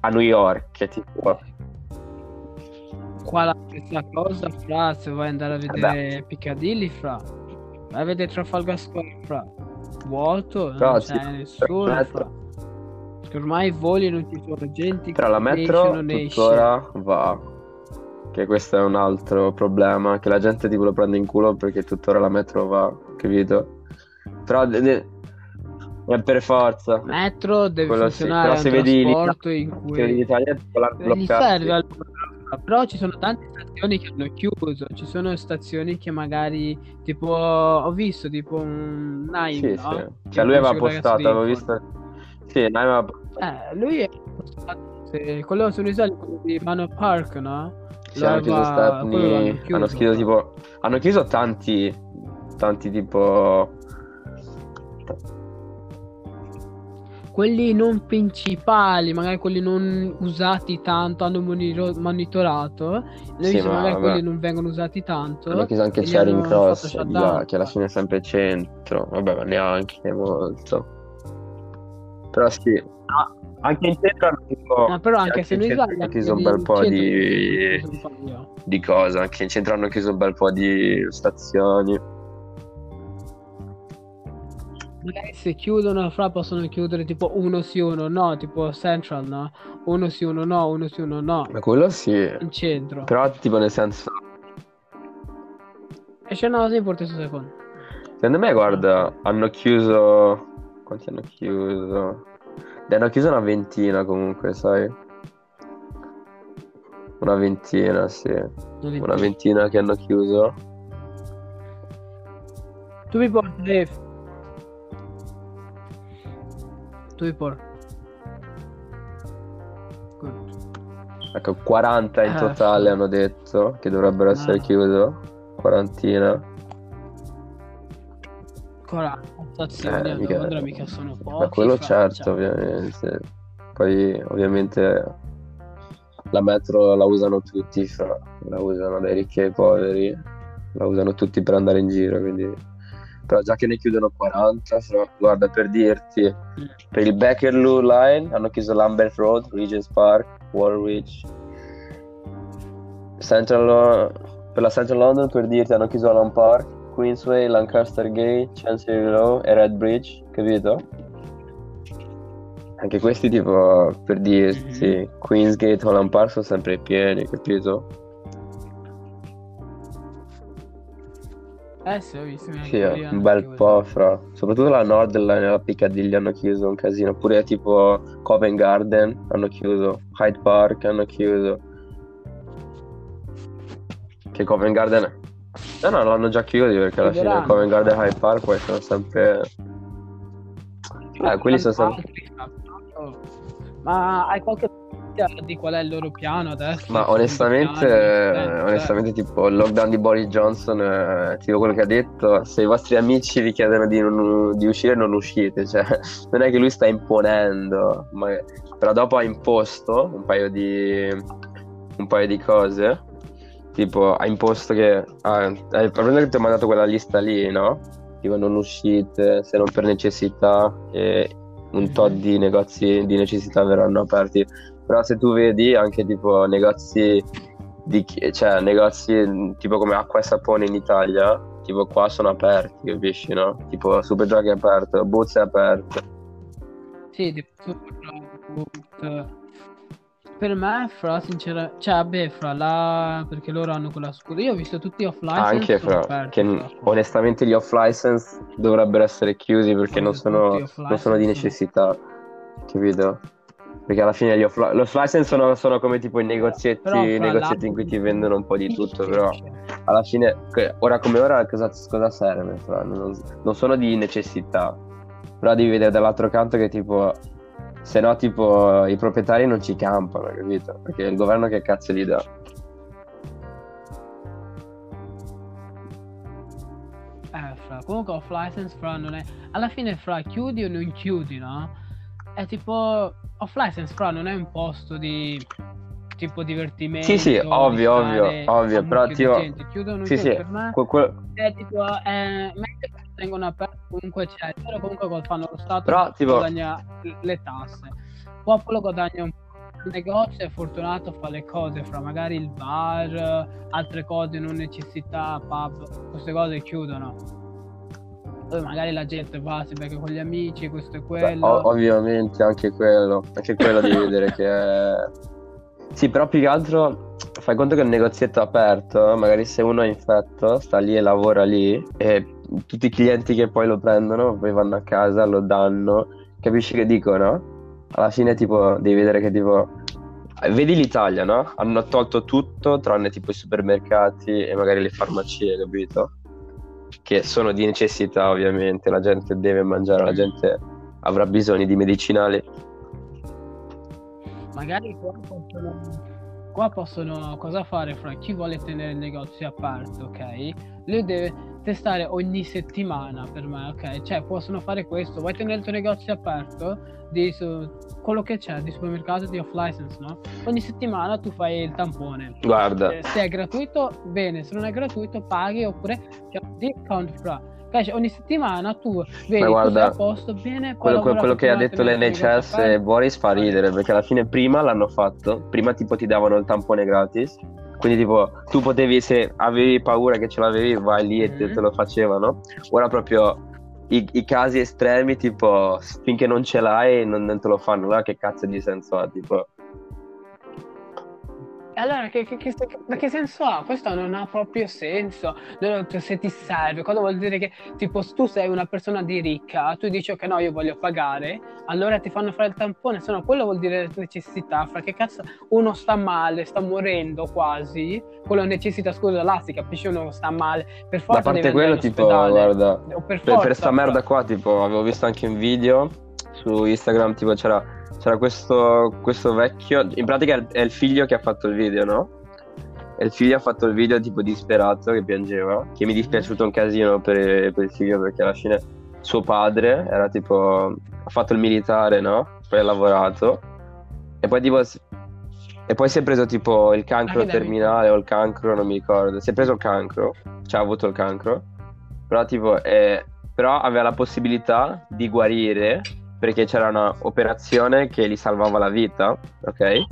a New York è tipo...
Qua la stessa cosa, fra, se vuoi andare a vedere Piccadilly, fra, vai a vedere Trafalgar Square, fra, vuoto,
Però
non
sì,
c'è nessuno, fra. Perché ormai voli non ci sono gente
Però la
che
metro tuttora va. Che questo è un altro problema. Che la gente tipo lo prende in culo perché tuttora la metro va, capito? Però de- de- è per forza.
Metro deve
Quello sì,
funzionare
però
un
se vedi in Se vedi
cui
bloccato.
serve. Però ci sono tante stazioni che hanno chiuso, ci sono stazioni che magari tipo ho visto tipo un Nine,
Sì,
no?
sì.
Che
Cioè lui aveva postato, avevo visto. Sì, aveva
Eh, lui è sì, quello sono i soldi di Mano Park, no?
Sì, hanno chiuso
aveva- quello l'hanno
Stepney, hanno
chiuso.
chiuso tipo hanno chiuso tanti tanti tipo
Quelli non principali, magari quelli non usati tanto, hanno moniro- monitorato. Noi
Sì, ma
magari
vabbè.
quelli non vengono usati tanto.
hanno chiuso anche Charing
hanno
Cross là, che alla fine è sempre centro. Vabbè, ma neanche molto. Però sì, Ah, anche in centro hanno tipo
Ma però anche se
in
noi
centro hanno
anche
chiuso un bel po' di
io.
di cose, anche in centro hanno chiuso un bel po' di stazioni.
Magari se chiudono, fra possono chiudere tipo uno sì, uno no, tipo Central, no? Uno sì, uno no, uno sì, uno no.
Ma quello sì.
In centro.
Però tipo nel senso
E c'è una cosa in porto secondo.
Secondo me, guarda, hanno chiuso. Quanti hanno chiuso? Ne hanno chiuso una ventina comunque, sai? Una ventina, sì. Una ventina che hanno chiuso.
Tu mi porti, Dave. Tu mi porti.
Ecco, 40 in
Ah,
totale
sì.
hanno detto che dovrebbero essere
Ah.
chiuse. Quarantina.
40 stazioni
Eh,
a
mica-
Londra mica sono pochi.
Ma quello certo,
cioè.
ovviamente. Poi, ovviamente, la metro la usano tutti, fra- la usano dai ricchi ai poveri, la usano tutti per andare in giro, quindi... Però già che ne chiudono 40, fra- guarda, per dirti, per il Beckerloo Line hanno chiuso Lambeth Road, Regent's Park, Woolwich, Central, per la Central London, per dirti, hanno chiuso Holland Park, Queensway, Lancaster Gate, Chancery Row e Red Bridge, capito? Anche questi tipo per dirti Queensgate, Holland Park sono sempre pieni, capito?
Eh sì, ho visto.
Sì, un bel po', fra. Soprattutto la Nordline e la Piccadilly hanno chiuso un casino. Pure tipo Covent Garden hanno chiuso. Hyde Park hanno chiuso. Che Covent Garden... No, no, l'hanno già chiuso perché alla fine Covent Garden Hyde Park poi sono sempre... Eh, quelli sono sempre...
Ma hai qualche di qual è il loro piano adesso?
Ma onestamente, piano, eh, onestamente tipo il lockdown di Boris Johnson, eh, tipo quello che ha detto, se i vostri amici vi chiedono di, non, di uscire non uscite, cioè non è che lui sta imponendo, ma, però dopo ha imposto un paio di, un paio di cose, tipo ha imposto che, ah, hai che ti ho mandato quella lista lì, no? Tipo non uscite se non per necessità e un tot di negozi di necessità verranno aperti però se tu vedi anche tipo negozi di, cioè negozi tipo come acqua e sapone in Italia tipo qua sono aperti capisci no? tipo Superdrug è aperto Boots è aperto
sì tipo Superdrug per me, fra sinceramente, cioè, vabbè, fra là, perché loro hanno quella scuola. Io ho visto tutti off license.
Anche fra, aperti, che fra. onestamente gli off license dovrebbero essere chiusi perché non sono, non sono, di necessità, capito? Perché alla fine gli off- l'off license sono, sono, come tipo i negozietti, però, i negozietti in cui ti vendono un po' di tutto, però alla fine, ora come ora, cosa, cosa serve? Non, non, sono di necessità, però devi vedere dall'altro canto che tipo, se no tipo i proprietari non ci campano, capito? Perché il governo che cazzo gli dà?
Eh, fra, comunque off license, fra, non è... Alla fine, fra, chiudi o non chiudi, no? È tipo off license però non è un posto di tipo divertimento
sì sì ovvio ovvio ovvio però tipo
chiudono
sì, sì.
per me que- que- è tipo mentre tengono aperto comunque c'è però comunque fanno lo stato
però, tipo...
guadagna le tasse. Il popolo guadagna un po' il negozio è fortunato fa le cose fra magari il bar altre cose non necessità pub queste cose chiudono. Poi magari la gente va, si becca con gli amici, questo e quello. Beh,
ov- ovviamente anche quello, anche quello di vedere che... È... Sì, però più che altro fai conto che è un negozietto aperto, magari se uno è infetto sta lì e lavora lì e tutti i clienti che poi lo prendono poi vanno a casa, lo danno, capisci che dico, no? Alla fine tipo devi vedere che tipo vedi l'Italia, no? Hanno tolto tutto tranne tipo i supermercati e magari le farmacie, capito? che sono di necessità ovviamente, la gente deve mangiare, la gente avrà bisogno di medicinali.
Magari qua possono, qua possono cosa fare fra chi vuole tenere il negozio aperto, ok? Lui deve testare ogni settimana per me, ok? Cioè possono fare questo, vuoi tenere il tuo negozio aperto? Di su, quello che c'è di supermercato di off license, no? Ogni settimana tu fai il tampone.
Guarda.
Eh, se è gratuito, bene, se non è gratuito paghi oppure c'è un discount fra. Cioè, ogni settimana tu vedi guarda, a posto bene
quello, quello che ha detto l'NHS e Boris fa ridere perché alla fine prima l'hanno fatto prima tipo ti davano il tampone gratis quindi tipo tu potevi, se avevi paura che ce l'avevi, vai lì e te, mm-hmm. te lo facevano. Ora proprio i, i, casi estremi, tipo finché non ce l'hai non, non te lo fanno, allora che cazzo di senso ha? Tipo
allora, che, che, che, che, senso ha? Questo non ha proprio senso. Se ti serve, cosa vuol dire che tipo tu sei una persona di ricca, tu dici ok no, io voglio pagare, allora ti fanno fare il tampone, se no quello vuol dire necessità. Fra che cazzo uno sta male, sta morendo quasi, quello necessita, scusa, là si capisce uno sta male, per forza.
A parte quello, tipo, guarda, per, forza, per, per sta merda qua, tipo, avevo visto anche un video su Instagram, tipo c'era c'era questo, questo vecchio, in pratica è il figlio che ha fatto il video, no? E il figlio ha fatto il video tipo disperato che piangeva, che mi è dispiaciuto un casino per, per il figlio perché alla fine suo padre era tipo, ha fatto il militare, no? Poi ha lavorato e poi tipo e poi si è preso tipo il cancro terminale o il cancro, non mi ricordo. Si è preso il cancro, cioè ha avuto il cancro. Però tipo, eh, però aveva la possibilità di guarire perché c'era un'operazione che gli salvava la vita, ok?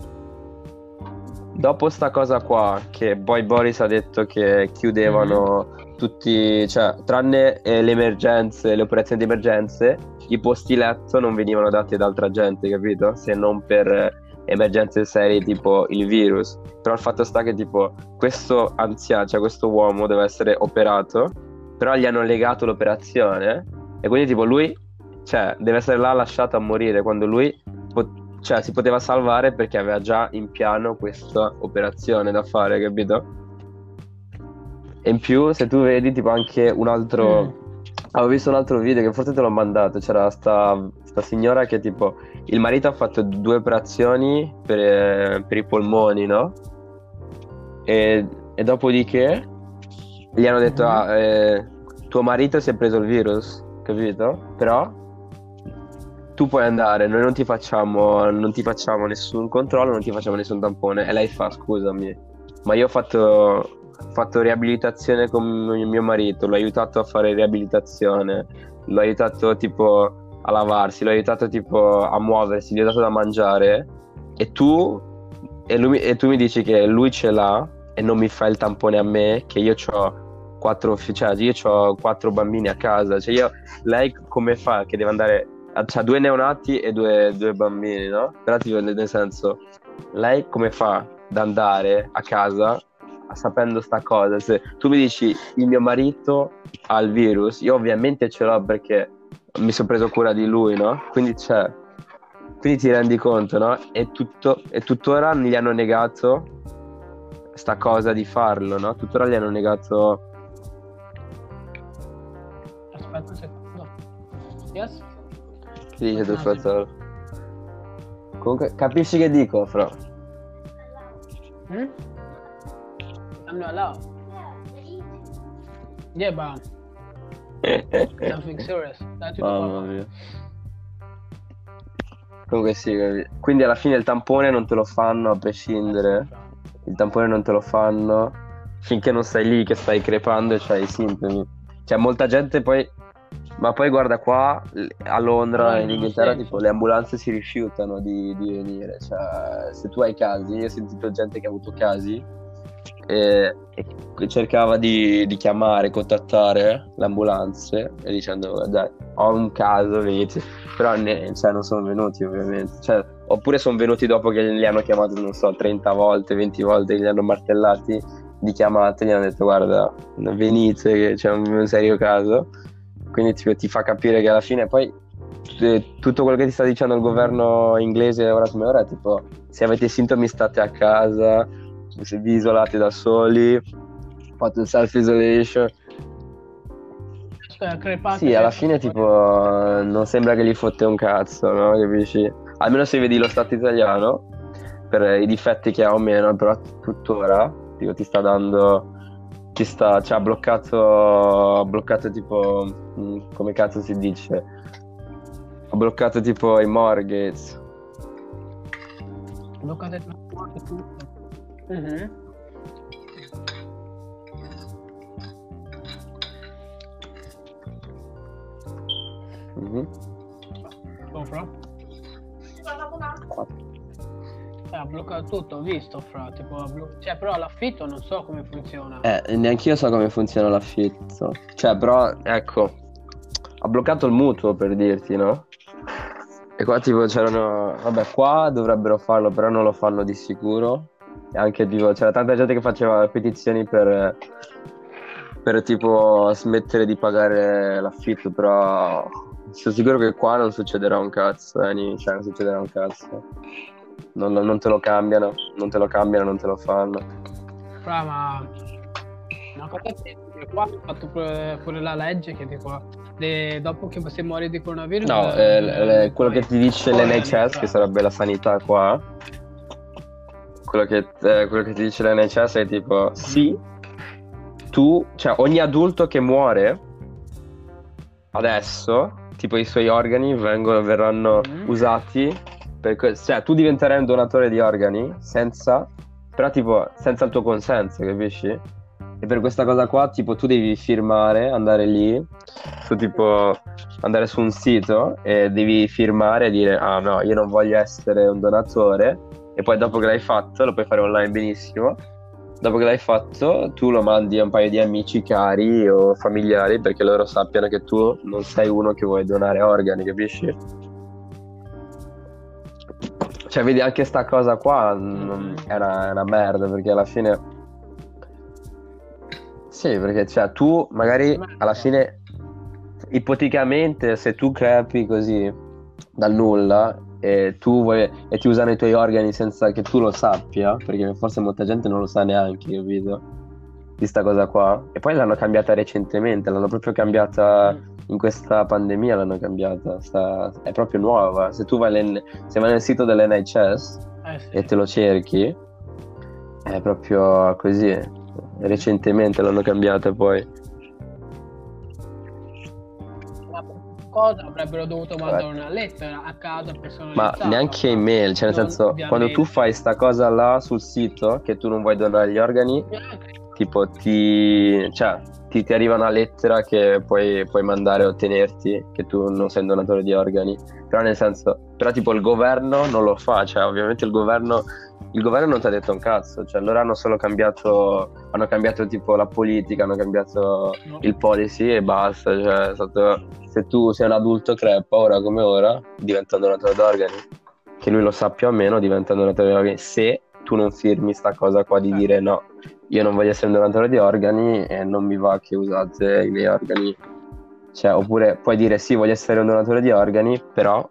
Dopo sta cosa qua, che poi Boris ha detto che chiudevano mm-hmm. tutti, cioè, tranne eh, le emergenze, le operazioni di emergenze, i posti letto non venivano dati ad altra gente, capito? Se non per emergenze serie tipo il virus. Però il fatto sta che tipo questo anziano, cioè questo uomo deve essere operato però gli hanno legato l'operazione e quindi tipo lui cioè, deve essere là lasciato a morire quando lui po- cioè, si poteva salvare perché aveva già in piano questa operazione da fare, capito? E in più, se tu vedi tipo anche un altro... Mm. Avevo visto un altro video che forse te l'ho mandato, c'era sta, sta signora che tipo il marito ha fatto due operazioni per, per i polmoni, no? E, e, dopodiché gli hanno detto, mm-hmm. ah, eh, tuo marito si è preso il virus, capito? Però tu puoi andare, noi non ti facciamo, non ti facciamo nessun controllo, non ti facciamo nessun tampone. E lei fa, scusami, ma io ho fatto fatto riabilitazione con mio marito, l'ho aiutato a fare riabilitazione, l'ho aiutato tipo a lavarsi, l'ho aiutato tipo a muoversi, gli ho dato da mangiare e tu, e, lui, e tu mi dici che lui ce l'ha e non mi fa il tampone a me, che io ho quattro, cioè io ho quattro bambini a casa, cioè io, lei come fa che deve andare, ha due neonati e due, due bambini, no? Però tipo nel senso, lei come fa ad andare a casa sapendo sta cosa. Se tu mi dici il mio marito ha il virus, io ovviamente ce l'ho perché mi sono preso cura di lui, no? Quindi c'è. Quindi ti rendi conto, no? E, tutto, e tuttora gli hanno negato sta cosa di farlo, no? Tuttora gli hanno negato.
Aspetta un secondo. Yes?
Dice tuo fratello? Comunque, capisci che dico, Fra?
Mm? I'm not allowed. Yeah, but something serious.
Mamma mia. Comunque sì, quindi alla fine il tampone non te lo fanno a prescindere. Il tampone non te lo fanno finché non stai lì che stai crepando e c'hai i sintomi. C'è molta gente poi ma poi guarda qua a Londra in Inghilterra tipo le ambulanze si rifiutano di, di venire. Cioè, se tu hai casi, io ho sentito gente che ha avuto casi e, e cercava di, di, chiamare, contattare le ambulanze e dicendo dai, ho un caso, venite. Però ne, cioè, non sono venuti ovviamente. Cioè, oppure sono venuti dopo che li hanno chiamato, non so, 30 volte, 20 volte, li hanno martellati di chiamate, gli hanno detto guarda, venite che c'è un, un serio caso. Quindi ti, ti fa capire che alla fine poi tutto quello che ti sta dicendo il governo inglese ora come ora è tipo se avete sintomi state a casa vi isolate da soli, fate il self isolation. Sì, alla fine tipo non sembra che gli fotte un cazzo, no? Capisci? Almeno se vedi lo Stato italiano, per i difetti che ha o meno, però tuttora tipo, ti sta dando ci sta, ci ha bloccato, bloccato tipo, mm, come cazzo si dice? Ha bloccato tipo i mortgage.
Bloccato il tutto. Mhm.
Mhm.
Come fra? Eh, ha bloccato tutto, ho visto fra, tipo, blo- cioè però l'affitto non so come funziona.
Eh, neanche io so come funziona l'affitto. Cioè, però, ecco, ha bloccato il mutuo per dirti, no? E qua tipo c'erano, vabbè, qua dovrebbero farlo, però non lo fanno di sicuro anche tipo c'era tanta gente che faceva petizioni per, per tipo smettere di pagare l'affitto però sono sicuro che qua non succederà un cazzo eh, cioè non succederà un cazzo non, non, te lo cambiano non te lo cambiano non te lo fanno
Fra, ma una cosa che qua hanno fatto pure, la legge che tipo le, dopo che si muore di coronavirus
no eh, le, quello che ti dice l'NHS che sarebbe la sanità qua quello che, eh, quello che ti dice l'NHS è tipo, sì, tu, cioè ogni adulto che muore adesso, tipo i suoi organi vengono, verranno mm. usati, per, cioè tu diventerai un donatore di organi senza, però tipo senza il tuo consenso, capisci? E per questa cosa qua, tipo, tu devi firmare, andare lì, su tipo, andare su un sito e devi firmare e dire, ah no, io non voglio essere un donatore, e poi dopo che l'hai fatto, lo puoi fare online benissimo. Dopo che l'hai fatto, tu lo mandi a un paio di amici cari o familiari perché loro sappiano che tu non sei uno che vuoi donare organi, capisci? Cioè, vedi anche sta cosa qua non, è, una, è una merda perché alla fine Sì, perché cioè, tu magari alla fine, ipoticamente, se tu crepi così dal nulla e, tu vuoi, e ti usano i tuoi organi senza che tu lo sappia, perché forse molta gente non lo sa neanche, capito? Di sta cosa qua. E poi l'hanno cambiata recentemente, l'hanno proprio cambiata in questa pandemia, l'hanno cambiata. Sta, è proprio nuova. Se tu vai, nel, se vai nel sito dell'NHS
Eh sì.
e te lo cerchi, è proprio così. Recentemente l'hanno cambiata poi.
Cosa avrebbero dovuto mandare una lettera a casa
Ma neanche email, cioè nel senso,
ovviamente.
quando tu fai sta cosa là sul sito che tu non vuoi donare gli organi, tipo ti, cioè, ti, ti arriva una lettera che puoi, puoi mandare a ottenerti, che tu non sei un donatore di organi. Però nel senso, però tipo il governo non lo fa, cioè ovviamente il governo, il governo non ti ha detto un cazzo, cioè loro hanno solo cambiato, hanno cambiato tipo la politica, hanno cambiato il policy e basta, cioè stato, se tu sei un adulto crepa ora come ora, diventa un donatore d'organi, che lui lo sappia o meno, diventa un donatore d'organi, se tu non firmi sta cosa qua di
Eh.
dire no, io non voglio essere un donatore di organi e non mi va che usate i miei organi. Cioè, oppure puoi dire sì, voglio essere un donatore di organi, però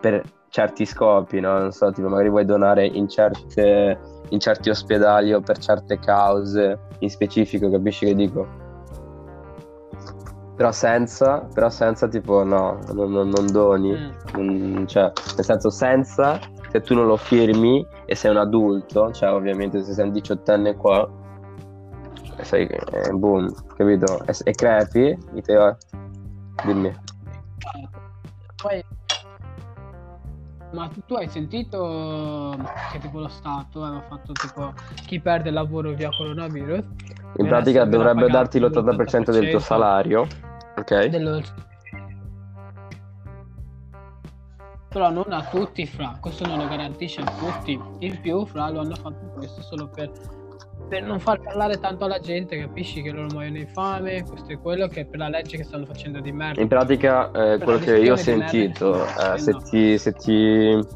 per certi scopi, no? Non so, tipo magari vuoi donare in, certe, in certi ospedali o per certe cause in specifico, capisci che dico? Però senza, però senza tipo no, non, non- doni,
Mm.
non- cioè, nel senso senza, se tu non lo firmi e sei un adulto, cioè ovviamente se sei un diciottenne qua, sei, eh, boom, capito? E, e crepi, tuoi- dimmi.
Poi, ma tu, tu hai sentito che tipo lo Stato aveva fatto tipo chi perde il lavoro via coronavirus?
In pratica dovrebbe darti l'80% del tuo
80%
salario, ok?
dello- Però non a tutti, fra, questo non lo garantisce a tutti. In più, fra, lo hanno fatto questo solo per, per non far parlare tanto alla gente, capisci che loro muoiono di fame, questo è quello che è per la legge che stanno facendo di merda.
In pratica, eh, quello che io ho sentito,
merda
eh,
che
se,
no.
ti, se, ti-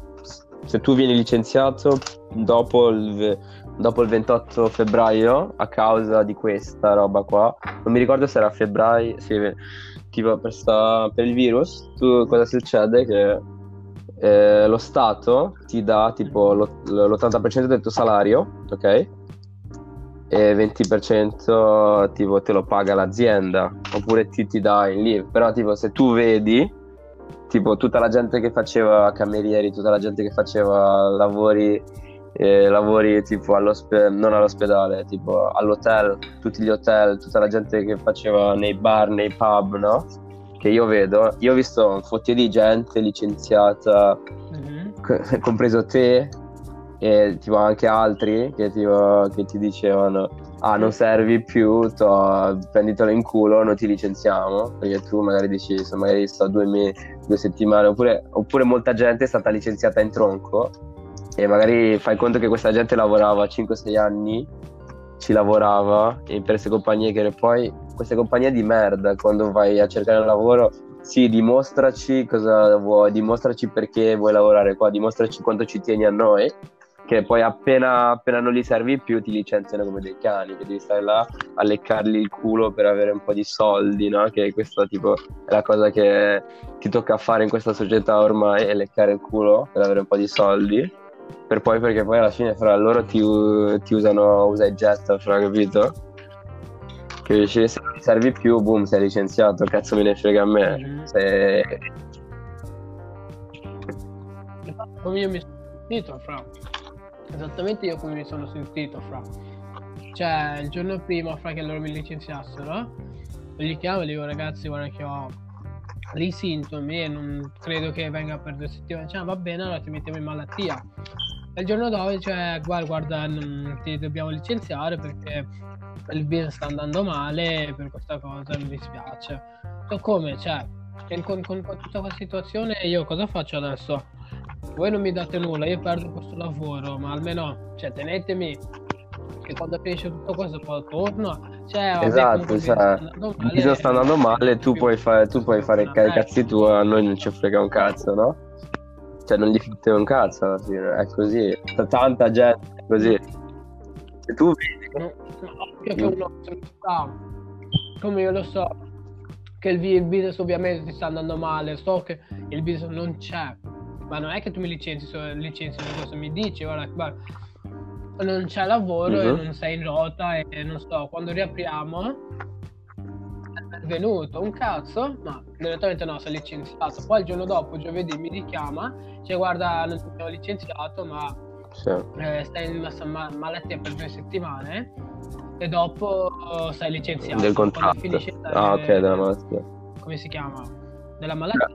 se tu vieni licenziato dopo il, dopo il 28 febbraio a causa di questa roba qua, non mi ricordo se era a febbraio, sì, tipo per, sta- per il virus, tu cosa succede? Che eh, lo Stato ti dà tipo lo- l'80% del tuo salario, ok? E 20% tipo te lo paga l'azienda, oppure ti, ti dà in leave. Però tipo se tu vedi, tipo tutta la gente che faceva camerieri, tutta la gente che faceva lavori, eh, lavori tipo all'ospe- non all'ospedale, tipo all'hotel, tutti gli hotel, tutta la gente che faceva nei bar, nei pub, no? Che io vedo, io ho visto un fottio di gente licenziata
Mhm.
co- compreso te e tipo anche altri che, tipo, che ti dicevano ah non servi più to- prenditelo in culo non ti licenziamo perché tu magari dici "So- magari sto due, me- due settimane oppure, oppure molta gente è stata licenziata in tronco e magari fai conto che questa gente lavorava 5-6 anni ci lavorava e per queste compagnie che poi queste compagnie di merda quando vai a cercare un lavoro sì, dimostraci cosa vuoi, dimostraci perché vuoi lavorare qua, dimostraci quanto ci tieni a noi, che poi appena, appena non li servi più ti licenziano come dei cani, che devi stare là a leccargli il culo per avere un po' di soldi, no? Che questa tipo è la cosa che ti tocca fare in questa società ormai, è leccare il culo per avere un po' di soldi. Per poi, perché poi alla fine fra loro ti, ti usano, usa e getta, fra capito? Che dici, se non ti servi più, boom, sei licenziato, cazzo me ne frega a me.
Mhm.
Se-
Come io mi sono sentito, fra. Esattamente io come mi sono sentito, fra. Cioè, il giorno prima, fra che loro mi licenziassero, gli chiamo e dico, ragazzi, guarda che ho dei sintomi e non credo che venga per due settimane. Cioè, va bene, allora ti mettiamo in malattia. E il giorno dopo, cioè, guarda, guarda, non ti dobbiamo licenziare perché il business sta andando male per questa cosa mi dispiace. So come, cioè, con, con- con tutta questa situazione io cosa faccio adesso? Voi non mi date nulla, io perdo questo lavoro, ma almeno, cioè, tenetemi che quando finisce tutto questo poi torno. Cioè,
Esatto, cioè,
business sta andando
il
male,
sta andando male, tu puoi fare, tu puoi fare i cazzi tuoi, a noi non ci frega un cazzo, no? Cioè, non gli fotte un cazzo alla fine, è così. Tanta gente è così. Se tu vedi...
No, no, come io lo so, che il, business ovviamente ti sta andando male, so che il business non c'è, ma non è che tu mi licenzi, licenzi cosa mi dici, guarda, guarda non c'è lavoro uh-huh. e mhm. non sei in rota e non so, quando riapriamo è venuto un cazzo, ma direttamente no, sei licenziato. Poi il giorno dopo, giovedì, mi richiama, cioè guarda, non ti abbiamo licenziato, ma sì. eh, stai in ma- malattia per due settimane e dopo sei licenziato.
Del contratto. Finisce ah, ok, della malattia.
Come si chiama? Della malattia.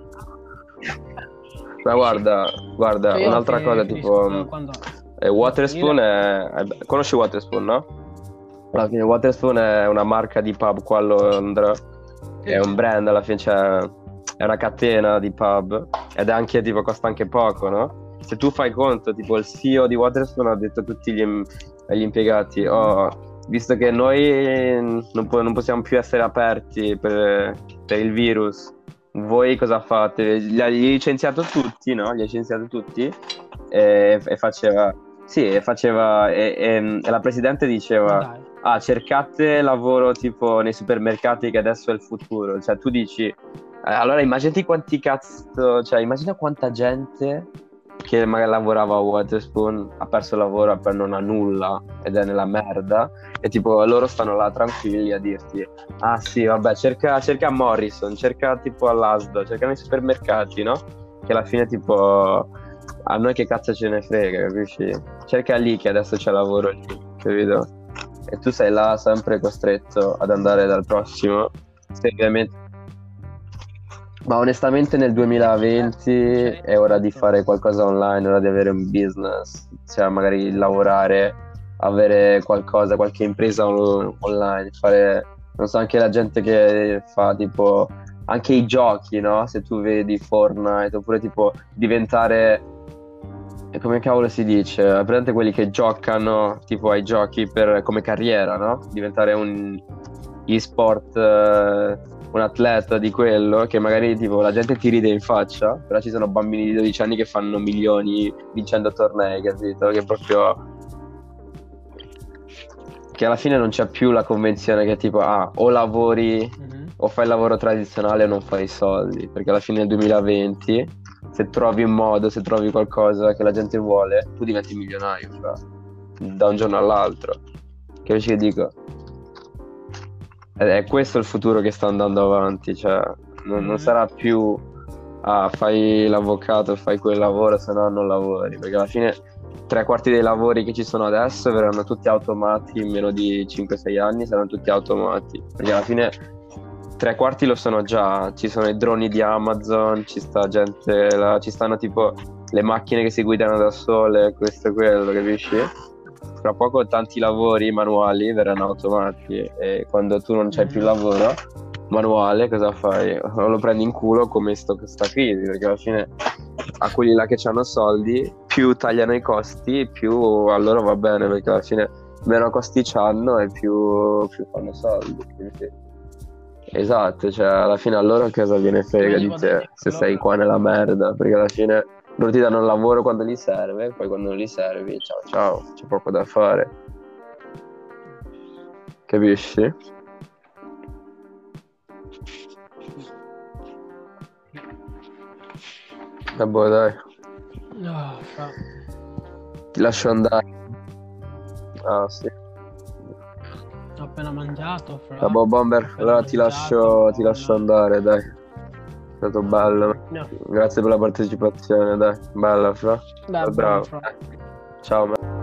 Ma guarda, guarda, cioè un'altra cosa tipo... Quando e Waterspoon è... è... Conosci Waterspoon, no? Alla fine Waterspoon è una marca di pub qua a Londra. È un brand, alla fine c'è... È una catena di pub. Ed è anche, tipo, costa anche poco, no? Se tu fai conto, tipo, il CEO di Waterspoon ha detto a tutti gli, gli impiegati, oh, visto che noi non, po- non, possiamo più essere aperti per, per il virus, voi cosa fate? Li ha licenziato tutti, no? Li ha licenziato tutti e, e faceva sì, faceva. E, e, e la presidente diceva: Dai. Ah, cercate lavoro tipo nei supermercati, che adesso è il futuro. Cioè, tu dici. Eh, allora, immaginati quanti cazzo. Cioè, immagina quanta gente che magari lavorava a Waterspoon ha perso il lavoro per non ha nulla ed è nella merda. E tipo, loro stanno là tranquilli a dirti: Ah, sì, vabbè, cerca, cerca Morrison, cerca tipo all'Asdo, cerca nei supermercati, no? Che alla fine, tipo a noi che cazzo ce ne frega, capisci? Cerca lì che adesso c'è lavoro lì, capito? E tu sei là sempre costretto ad andare dal prossimo. Se ovviamente... Ma onestamente nel 2020 è ora di fare qualcosa online, è ora di avere un business, cioè magari lavorare, avere qualcosa, qualche impresa on- online, fare, non so, anche la gente che fa tipo, anche i giochi, no? Se tu vedi Fortnite, oppure tipo diventare come cavolo si dice? Prendete quelli che giocano tipo ai giochi per, come carriera, no? Diventare un e-sport, uh, un atleta di quello che magari tipo la gente ti ride in faccia, però ci sono bambini di 12 anni che fanno milioni vincendo tornei, capito? Che proprio che alla fine non c'è più la convenzione che tipo ah, o lavori mm-hmm. o fai il lavoro tradizionale o non fai i soldi, perché alla fine del 2020 se trovi un modo, se trovi qualcosa che la gente vuole, tu diventi milionario, cioè, da un giorno all'altro. Capisci che dico? È questo il futuro che sta andando avanti, cioè, non, non mm. sarà più ah, fai l'avvocato, fai quel lavoro, se no non lavori, perché alla fine tre quarti dei lavori che ci sono adesso verranno tutti automati in meno di 5-6 anni, saranno tutti automati, perché alla fine tre quarti lo sono già, ci sono i droni di Amazon, ci sta gente, là, ci stanno tipo le macchine che si guidano da sole, questo e quello, capisci? Fra poco tanti lavori manuali verranno automatici e quando tu non c'hai più lavoro manuale cosa fai? O lo prendi in culo come sto questa crisi, perché alla fine a quelli là che hanno soldi più tagliano i costi, più a loro va bene, perché alla fine meno costi hanno e più, più fanno soldi. Quindi, Esatto, cioè alla fine a loro cosa viene frega di te se sei qua nella merda, perché alla fine loro ti danno il lavoro quando gli serve, poi quando non gli servi, ciao ciao, c'è poco da fare. Capisci? Boh, dai.
No,
Ti lascio andare. Ah, sì
ho appena mangiato. Fra.
Vabbè, Bomber, allora ti lascio, ti lascio andare, dai. È stato bello. No. Grazie per la partecipazione, dai. Bella, Fra.
Dai, bravo. Fra.
Ciao, man.